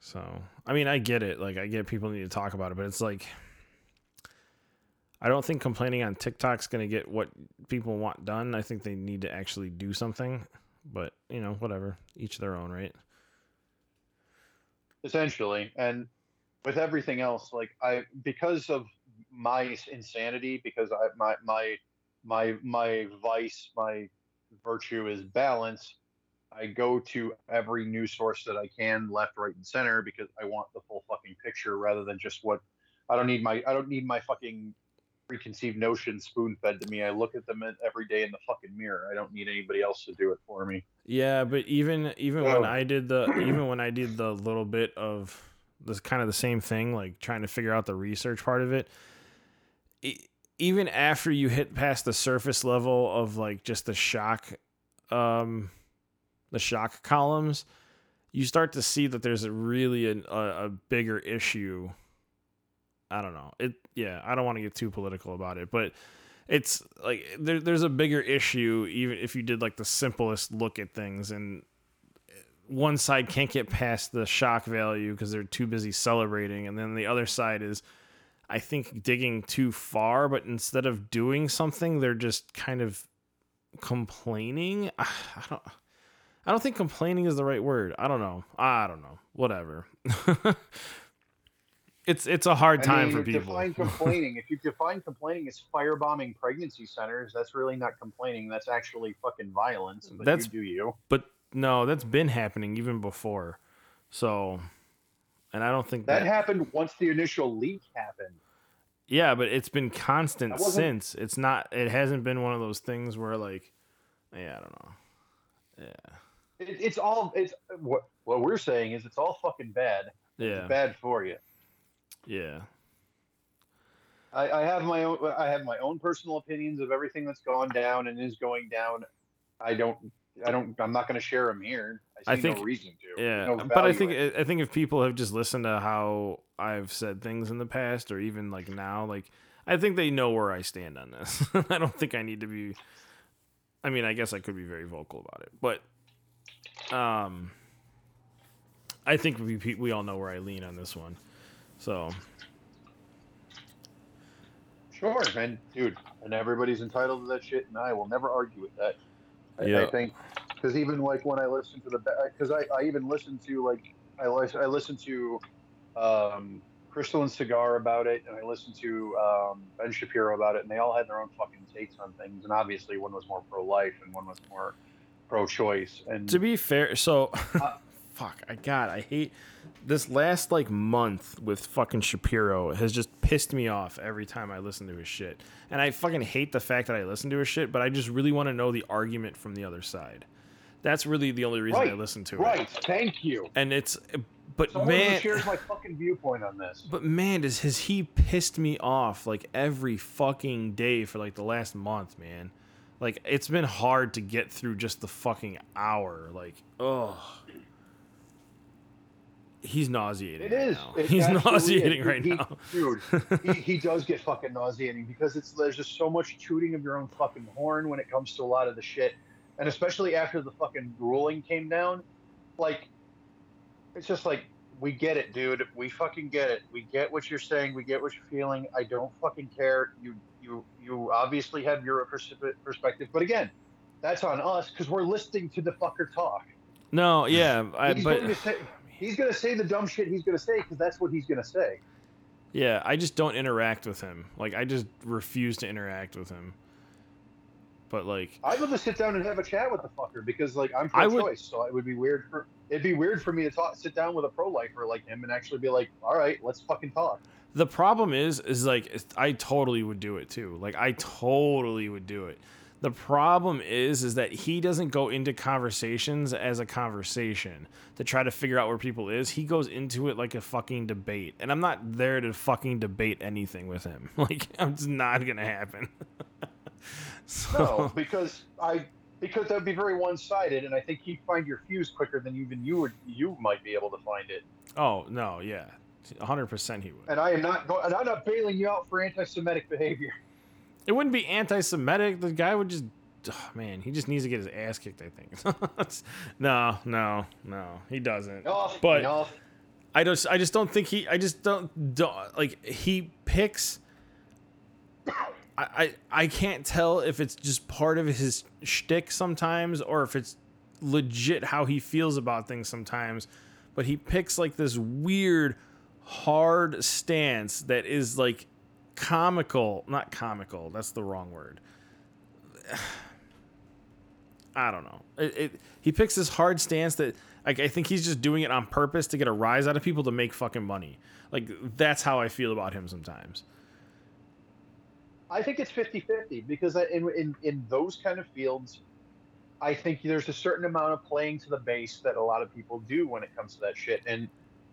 So, I mean, I get it. Like, I get people need to talk about it, but it's like, I don't think complaining on TikTok's going to get what people want done. I think they need to actually do something. But, you know, whatever. Each their own, right? essentially and with everything else like i because of my insanity because i my my my my vice my virtue is balance i go to every news source that i can left right and center because i want the full fucking picture rather than just what i don't need my i don't need my fucking preconceived notions spoon fed to me i look at them every day in the fucking mirror i don't need anybody else to do it for me Yeah, but even even Oh. when I did the even when I did the little bit of this kind of the same thing, like trying to figure out the research part of it, e- even after you hit past the surface level of like just the shock, um, the shock columns, you start to see that there's a really a, a, a bigger issue. I don't know. It yeah, I don't want to get too political about it, but it's like there, there's a bigger issue even if you did like the simplest look at things and eh, one side can't get past the shock value because they're too busy celebrating and then the other side is i think digging too far but instead of doing something they're just kind of complaining (sighs) i don't i don't think complaining is the right word i don't know i don't know whatever (laughs) it's it's a hard I time mean, for people Define complaining. if you define complaining as firebombing pregnancy centers, that's really not complaining. That's actually fucking violence. But That's- you do you. But no, that's been happening even before. So, and I don't think That that. happened once the initial leak happened. yeah, but it's been constant since. It's not. It hasn't been one of those things where like, yeah, I don't know. Yeah, It, it's all. It's what what we're saying is it's all fucking bad. yeah, It's bad for you. yeah. I, I have my own. I have my own personal opinions of everything that's gone down and is going down. I don't. I don't. I'm not going to share them here. I I think- no reason to. Yeah, No but I think. I think if people have just listened to how I've said things in the past, or even like now, like I think they know where I stand on this. (laughs) I don't think I need to be. I mean, I guess I could be very vocal about it, but um, I think we we all know where I lean on this one. So Sure, and dude, and everybody's entitled to that shit, and I will never argue with that. I, I think because even like when I listen to the because I, I even listen to like I lis- I listen to um, Krystal and Saagar about it, and I listened to um, Ben Shapiro about it, and they all had their own fucking takes on things, and obviously one was more pro life and one was more pro choice, and to be fair, so (laughs) Uh, (laughs) fuck. I God, I hate this last like month with fucking Shapiro has just pissed me off every time I listen to his shit. And I fucking hate the fact that I listen to his shit, but I just really want to know the argument from the other side. That's really the only reason Right, I listen to it. Right. Thank you. And it's but Someone man shares my (laughs) fucking viewpoint on this. but man, does has he pissed me off like every fucking day for like the last month, man. Like it's been hard to get through just the fucking hour. Like, ugh. He's nauseating. It right is. now. It He's nauseating is. right He- now. dude. (laughs) he, he does get fucking nauseating because it's there's just so much tooting of your own fucking horn when it comes to a lot of the shit, and especially after the fucking ruling came down, like it's just like we get it, dude. We fucking get it. We get what you're saying. We get what you're feeling. I don't fucking care. You you you obviously have your pers- perspective, but again, that's on us because we're listening to the fucker talk. No, yeah, I, He's but going to say he's to say the dumb shit he's going to say because that's what he's going to say. yeah, I just don't interact with him. Like, I just refuse to interact with him. But like, I'd love to sit down and have a chat with the fucker because, like, I'm would- pro-choice, so it would be weird for it'd be weird for me to talk, sit down with a pro-lifer like him and actually be like, "All right, let's fucking talk." The problem is, is like I totally would do it too. Like I totally would do it. The problem is, is that he doesn't go into conversations as a conversation to try to figure out where people is. He goes into it like a fucking debate, and I'm not there to fucking debate anything with him. (laughs) Like it's not gonna happen. (laughs) so, No, because I because that would be very one-sided, and I think he'd find your fuse quicker than even you would you might be able to find it. oh no, yeah, 100 percent he would. And I am not go- and I'm not bailing you out for anti-Semitic behavior. It wouldn't be anti-Semitic. The guy would just, oh, man, he just needs to get his ass kicked. I think. (laughs) no, no, no, he doesn't. Enough, But- enough. I just, I just don't think he. I just don't, don't like he picks. I, I, can't tell if it's just part of his shtick sometimes, or if it's legit how he feels about things sometimes. But he picks like this weird, hard stance that is like comical. Not comical. That's the wrong word. (sighs) I don't know. It, it he picks this hard stance that like I think he's just doing it on purpose to get a rise out of people to make fucking money. Like that's how I feel about him sometimes. I think it's 50-50 because in, in in those kind of fields, I think there's a certain amount of playing to the base that a lot of people do when it comes to that shit, and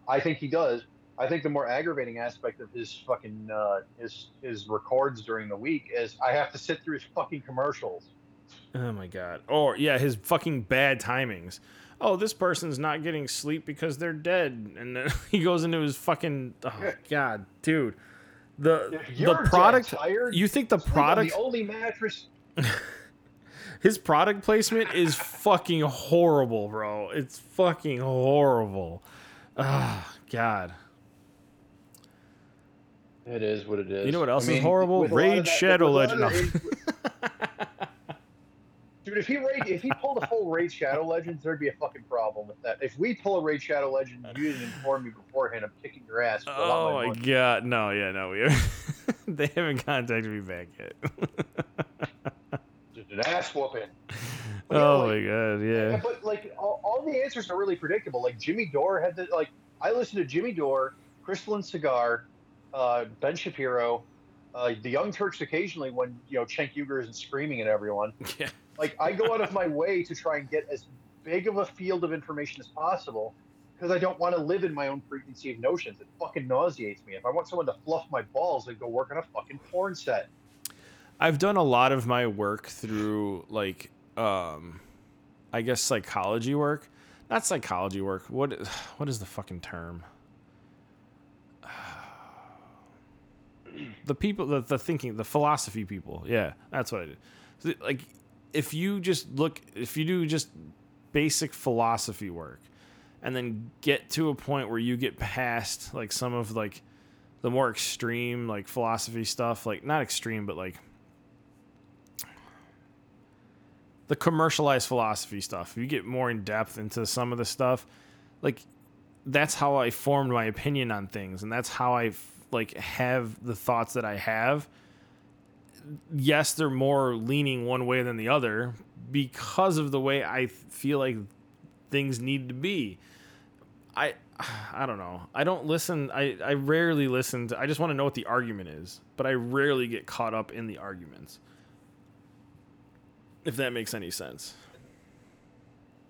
I think he does. I think the more aggravating aspect of his fucking uh, his his records during the week is I have to sit through his fucking commercials. Oh my god. Or yeah, his fucking bad timings. Oh, this person's not getting sleep because they're dead, and then (laughs) he goes into his fucking. Oh god, dude. The the you're dead product. tired, You think the sleep product? the only mattress. (laughs) His product placement is fucking horrible, bro. It's fucking horrible. Ah, god. It is what it is. You know what else I is horrible? with a lot Raid Shadow with a lot Legend. (laughs) Dude, if he raid, if he pulled a full Raid Shadow Legends, there'd be a fucking problem with that. If we pull a Raid Shadow Legend, you didn't inform me beforehand, I'm kicking your ass. Oh my money. god, no, yeah, no, we (laughs) they haven't contacted me back yet. Just an ass whooping. (laughs) But yeah, oh like- my god, Yeah, yeah. but like all, all the answers are really predictable. Like Jimmy Dore had the like I listened to Jimmy Dore, Krystal and Saagar, uh, Ben Shapiro, uh, the Young Turks occasionally when you know Cenk Uygur isn't screaming at everyone. (laughs) Yeah. Like I go out of my way to try and get as big of a field of information as possible because I don't want to live in my own preconceived notions. It fucking nauseates me. If I want someone to fluff my balls, I'd go work on a fucking porn set. I've done a lot of my work through like um I guess psychology work. Not psychology work. What what is the fucking term? (sighs) The people the, the thinking, the philosophy people. Yeah, that's what I did. So, like if you just look if you do just basic philosophy work and then get to a point where you get past like some of like the more extreme like philosophy stuff, like not extreme but like the commercialized philosophy stuff. If you get more in depth into some of the stuff, like that's how I formed my opinion on things, and that's how I like have the thoughts that I have. Yes, they're more leaning one way than the other because of the way I feel like things need to be. I I don't know. I don't listen. I I rarely listen to. I just want to know what the argument is, but I rarely get caught up in the arguments. If that makes any sense.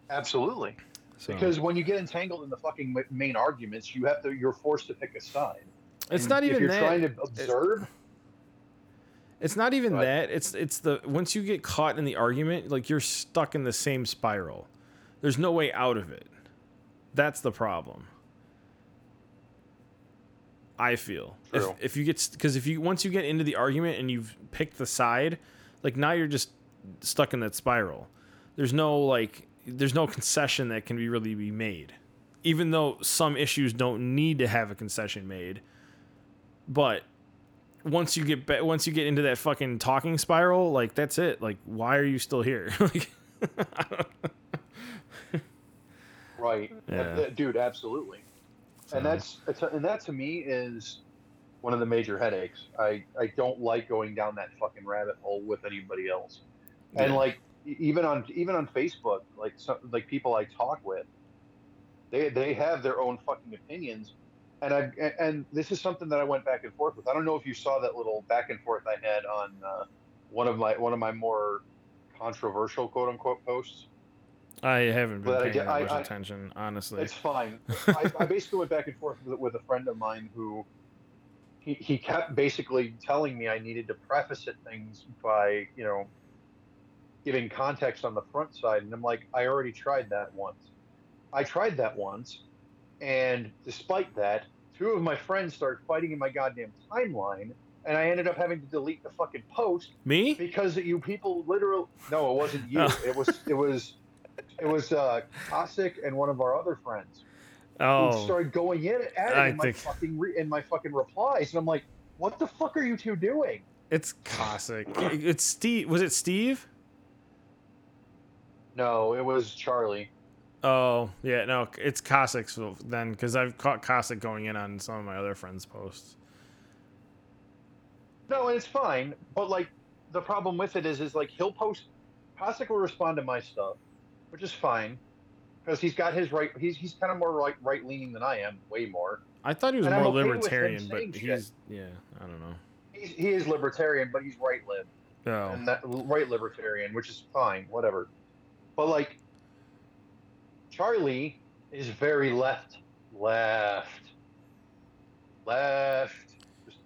Absolutely. So, Because when you get entangled in the fucking main arguments, you have to. You're forced to pick a side. it's And not if even you're that. trying to observe. It's not even Right. that. It's it's the once you get caught in the argument, like you're stuck in the same spiral. There's no way out of it. That's the problem. I feel if if you get because if you once you get into the argument and you've picked the side, like now you're just stuck in that spiral. There's no like there's no concession that can be really be made, even though some issues don't need to have a concession made. But once you get ba- once you get into that fucking talking spiral, like that's it. Like why are you still here? (laughs) like Right. (laughs) Yeah. Uh, Dude, absolutely. So- And that's and that to me is one of the major headaches. I I don't like going down that fucking rabbit hole with anybody else. And like even on even on Facebook, like some like people I talk with, they they have their own fucking opinions. And I and, this is something that I went back and forth with. I don't know if you saw that little back and forth I had on uh, one of my one of my more controversial quote unquote posts. I haven't been But paying that I- much I- attention, honestly. It's fine. (laughs) I, I basically went back and forth with, with a friend of mine who he, he kept basically telling me I needed to preface it things by, you know, giving context on the front side. And I'm like, I already tried that once. I tried that once. And despite that, two of my friends started fighting in my goddamn timeline. And I ended up having to delete the fucking post Me? because you people literally no, it wasn't you. Oh. It was it was it was uh Cossack and one of our other friends who Oh, started going in at it I in my think- fucking re- in my fucking replies, and I'm like, what the fuck are you two doing? it's Cossack. It's Steve. Was it Steve? No, it was Charlie. Oh, yeah. No, it's Cossack so then, because I've caught Cossack going in on some of my other friends' posts. No, and it's fine, but like the problem with it is, is like he'll post. Cossack will respond to my stuff, which is fine, because he's got his right. He's he's kind of more right right leaning than I am, way more. I thought he was And I'm more okay with him libertarian, but saying shit. he's yeah. I don't know. He's, he is libertarian, but he's right lib. Oh, and that right libertarian, which is fine, whatever. But like Charlie is very left, left, left, just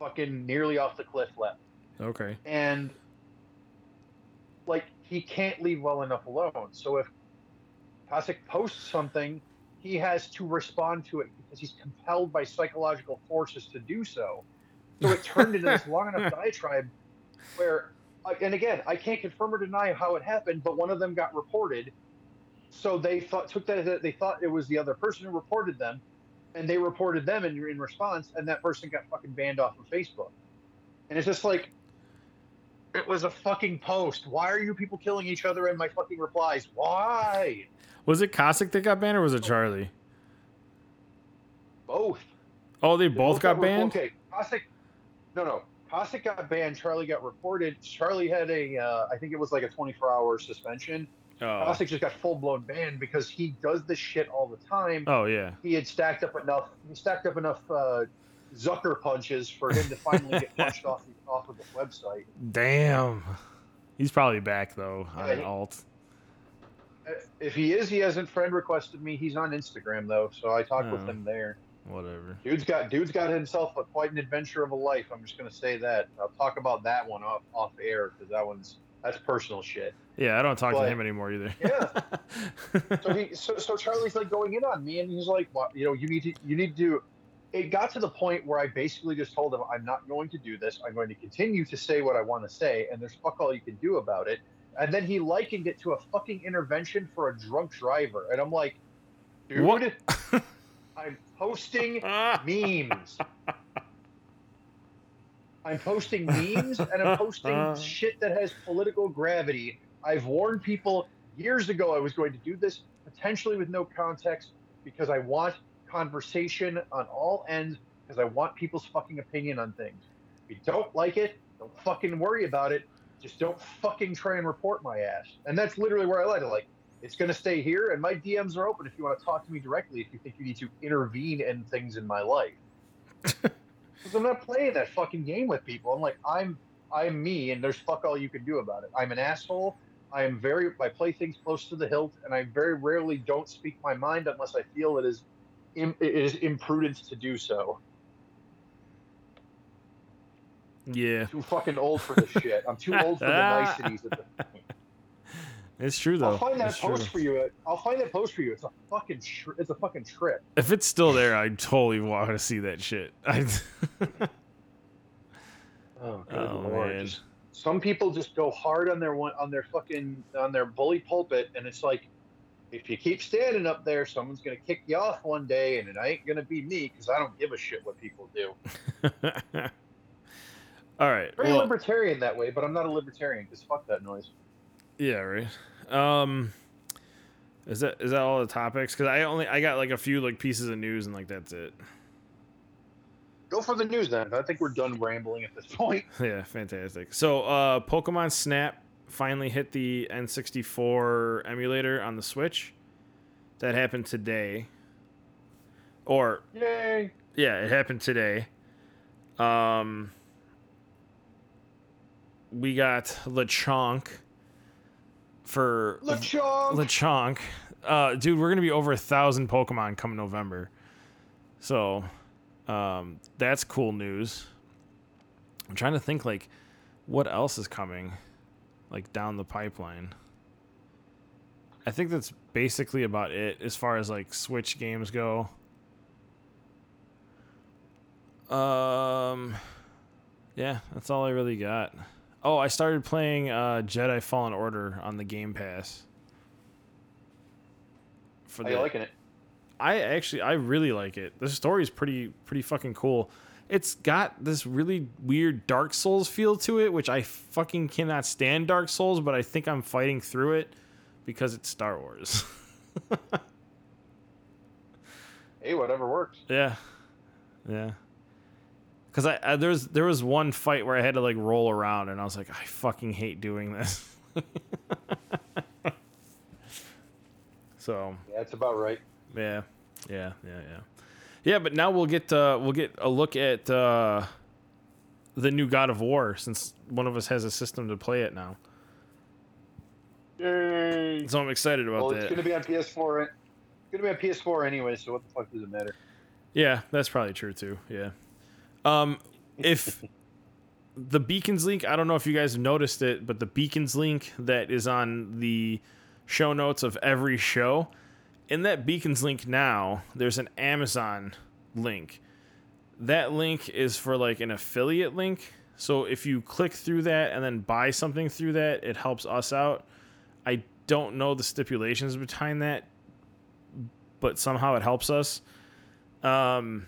fucking nearly off the cliff left, okay. and like he can't leave well enough alone. So if Cossack posts something, he has to respond to it because he's compelled by psychological forces to do so. So it turned into this (laughs) long enough diatribe where, uh, and again, I can't confirm or deny how it happened, but one of them got reported. So they thought took that they thought it was the other person who reported them, and they reported them in, in response, and that person got fucking banned off of Facebook. And it's just like, it was a fucking post. Why are you people killing each other in my fucking replies? Why? Was it Cossack that got banned, or was it Charlie? Both. Oh, they both got re- banned. Okay, Cossack. No, no. Cossack got banned. Charlie got reported. Charlie had a, uh, I think it was like a 24 hour suspension. Oh, Cossack just got full blown banned because he does this shit all the time. oh yeah. He had stacked up enough. He stacked up enough uh, Zucker punches for him to finally get (laughs) punched off off of the website. Damn. He's probably back though on Yeah, an he- alt. Uh, If he is, he hasn't friend requested me. He's on Instagram though, so I talked with Oh. him there. Whatever. Dude's got dude's got himself a, quite an adventure of a life. I'm just gonna say that. I'll talk about that one off off air because that one's that's personal shit. Yeah, I don't talk to him anymore either. Yeah. (laughs) So he so, so Charlie's like going in on me, and he's like, well, you know, you need to you need to. It got to the point where I basically just told him, I'm not going to do this. I'm going to continue to say what I want to say, and there's fuck all you can do about it. And then he likened it to a fucking intervention for a drunk driver, and I'm like, dude, What? (laughs) I'm posting memes. (laughs) I'm posting memes and I'm posting shit that has political gravity. I've warned people years ago I was going to do this, potentially with no context, because I want conversation on all ends, because I want people's fucking opinion on things. If you don't like it, don't fucking worry about it. Just don't fucking try and report my ass. And that's literally where I let it. Like, It's going to stay here, and my DMs are open if you want to talk to me directly. If you think you need to intervene in things in my life, (laughs) because I'm not playing that fucking game with people. I'm like, I'm I'm me, and there's fuck all you can do about it. I'm an asshole. I am very. I play things close to the hilt, and I very rarely don't speak my mind unless I feel it is, it is imprudence to do so. Yeah. too fucking old for this shit. I'm too old for the (laughs) niceties of the It's true though. I'll find that It's post true. for you. I'll find that post for you. It's a fucking tr- it's a fucking trip. If it's still there, I totally want to see that shit. I, (laughs) Oh, good oh lord. man. Some people just go hard on their one on their fucking on their bully pulpit, and it's like, if you keep standing up there, someone's gonna kick you off one day, and it ain't gonna be me because I don't give a shit what people do. (laughs) All right. Very Well, libertarian that way, but I'm not a libertarian because fuck that noise. yeah, right. Um, is that is that all the topics? Because I only I got like a few like pieces of news and like that's it. Go for the news then. I think we're done rambling at this point. (laughs) Yeah, fantastic. So, uh, Pokemon Snap finally hit the N64 emulator on the Switch. That happened today. Or Yay! yeah, it happened today. Um, we got Lechonk for Lechonk! Lechonk. Uh, dude, we're gonna be over a thousand Pokemon come November. So, um, that's cool news. I'm trying to think like what else is coming, like down the pipeline. I think that's basically about it as far as like Switch games go. Um, yeah, that's all I really got. Oh, I started playing uh, Jedi Fallen Order on the Game Pass. For How you liking it? I actually I really like it. The story is pretty pretty fucking cool. It's got this really weird Dark Souls feel to it, which I fucking cannot stand Dark Souls, but I think I'm fighting through it because it's Star Wars. (laughs) Hey, whatever works. yeah, yeah. Because I, I there was there was one fight where I had to like roll around, and I was like, I fucking hate doing this. (laughs) so Yeah, it's about right. Yeah, yeah, yeah, yeah, yeah. But now we'll get uh, we'll get a look at uh, the new God of War since one of us has a system to play it now. Yay! So I'm excited about Well, that. it's going to be on PS4. It's going to be on PS4 anyway, so what the fuck does it matter? Yeah, that's probably true too. Yeah. Um, if (laughs) the beacons link, I don't know if you guys noticed it, but the beacons link that is on the show notes of every show, in that beacons link now, there's an Amazon link. That link is for like an affiliate link. So if you click through that and then buy something through that, it helps us out. I don't know the stipulations behind that, but somehow it helps us. Um,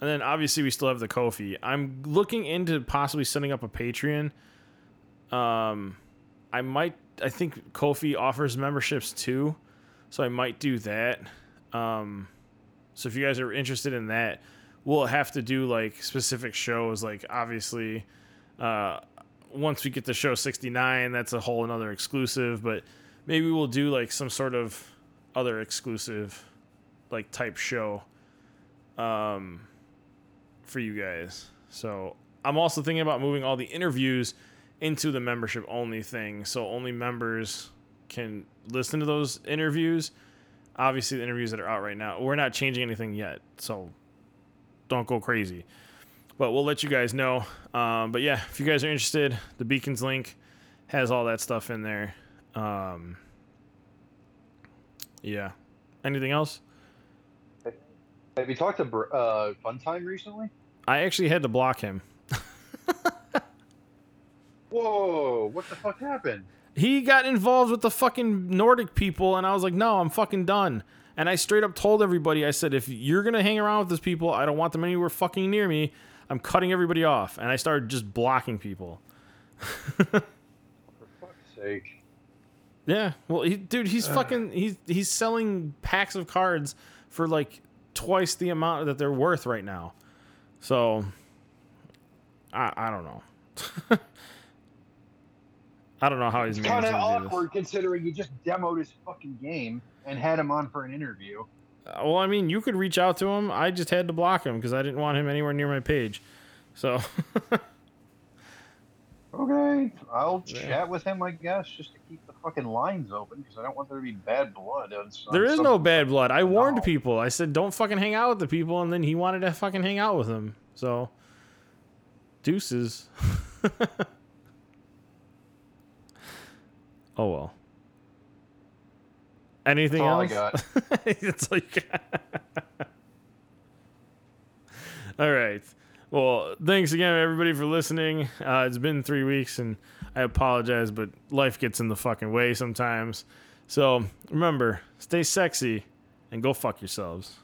and then obviously we still have the Kofi. I'm looking into possibly setting up a Patreon. Um, I might. I think Kofi offers memberships too, so I might do that. Um, so if you guys are interested in that, we'll have to do like specific shows. Like obviously, uh, once we get to show 69, that's a whole another exclusive. But maybe we'll do like some sort of other exclusive, like type show um, for you guys. So I'm also thinking about moving all the interviews into the membership only thing, so only members can listen to those interviews. Obviously, the interviews that are out right now, we're not changing anything yet, so don't go crazy. But we'll let you guys know. Um, but yeah, if you guys are interested, the Beacons link has all that stuff in there. Um, yeah. Anything else? Have you talked to uh, Funtime recently? I actually had to block him. (laughs) Whoa! What the fuck happened? He got involved with the fucking Nordic people, and I was like, no, I'm fucking done. And I straight up told everybody, I said, if you're gonna hang around with these people, I don't want them anywhere fucking near me. I'm cutting everybody off, and I started just blocking people. For fuck's sake! Yeah, well, he, dude, he's fucking he's he's selling packs of cards for like twice the amount that they're worth right now. So, I I don't know. (laughs) I don't know how he's kind of to do this. awkward considering you just demoed his fucking game and had him on for an interview. Uh, Well, I mean, you could reach out to him. I just had to block him because I didn't want him anywhere near my page. So, (laughs) Okay, I'll Yeah. chat with him, I guess, just to keep the fucking lines open because I don't want there to be bad blood. On, there is some- no bad blood. I warned No. people. I said, don't fucking hang out with the people. And then he wanted to fucking hang out with them. So, deuces. (laughs) oh, well. Anything That's all I else? got. (laughs) That's all (laughs) all right. Well, thanks again, everybody, for listening. Uh, it's been three weeks, and I apologize, but life gets in the fucking way sometimes. So remember, stay sexy and go fuck yourselves.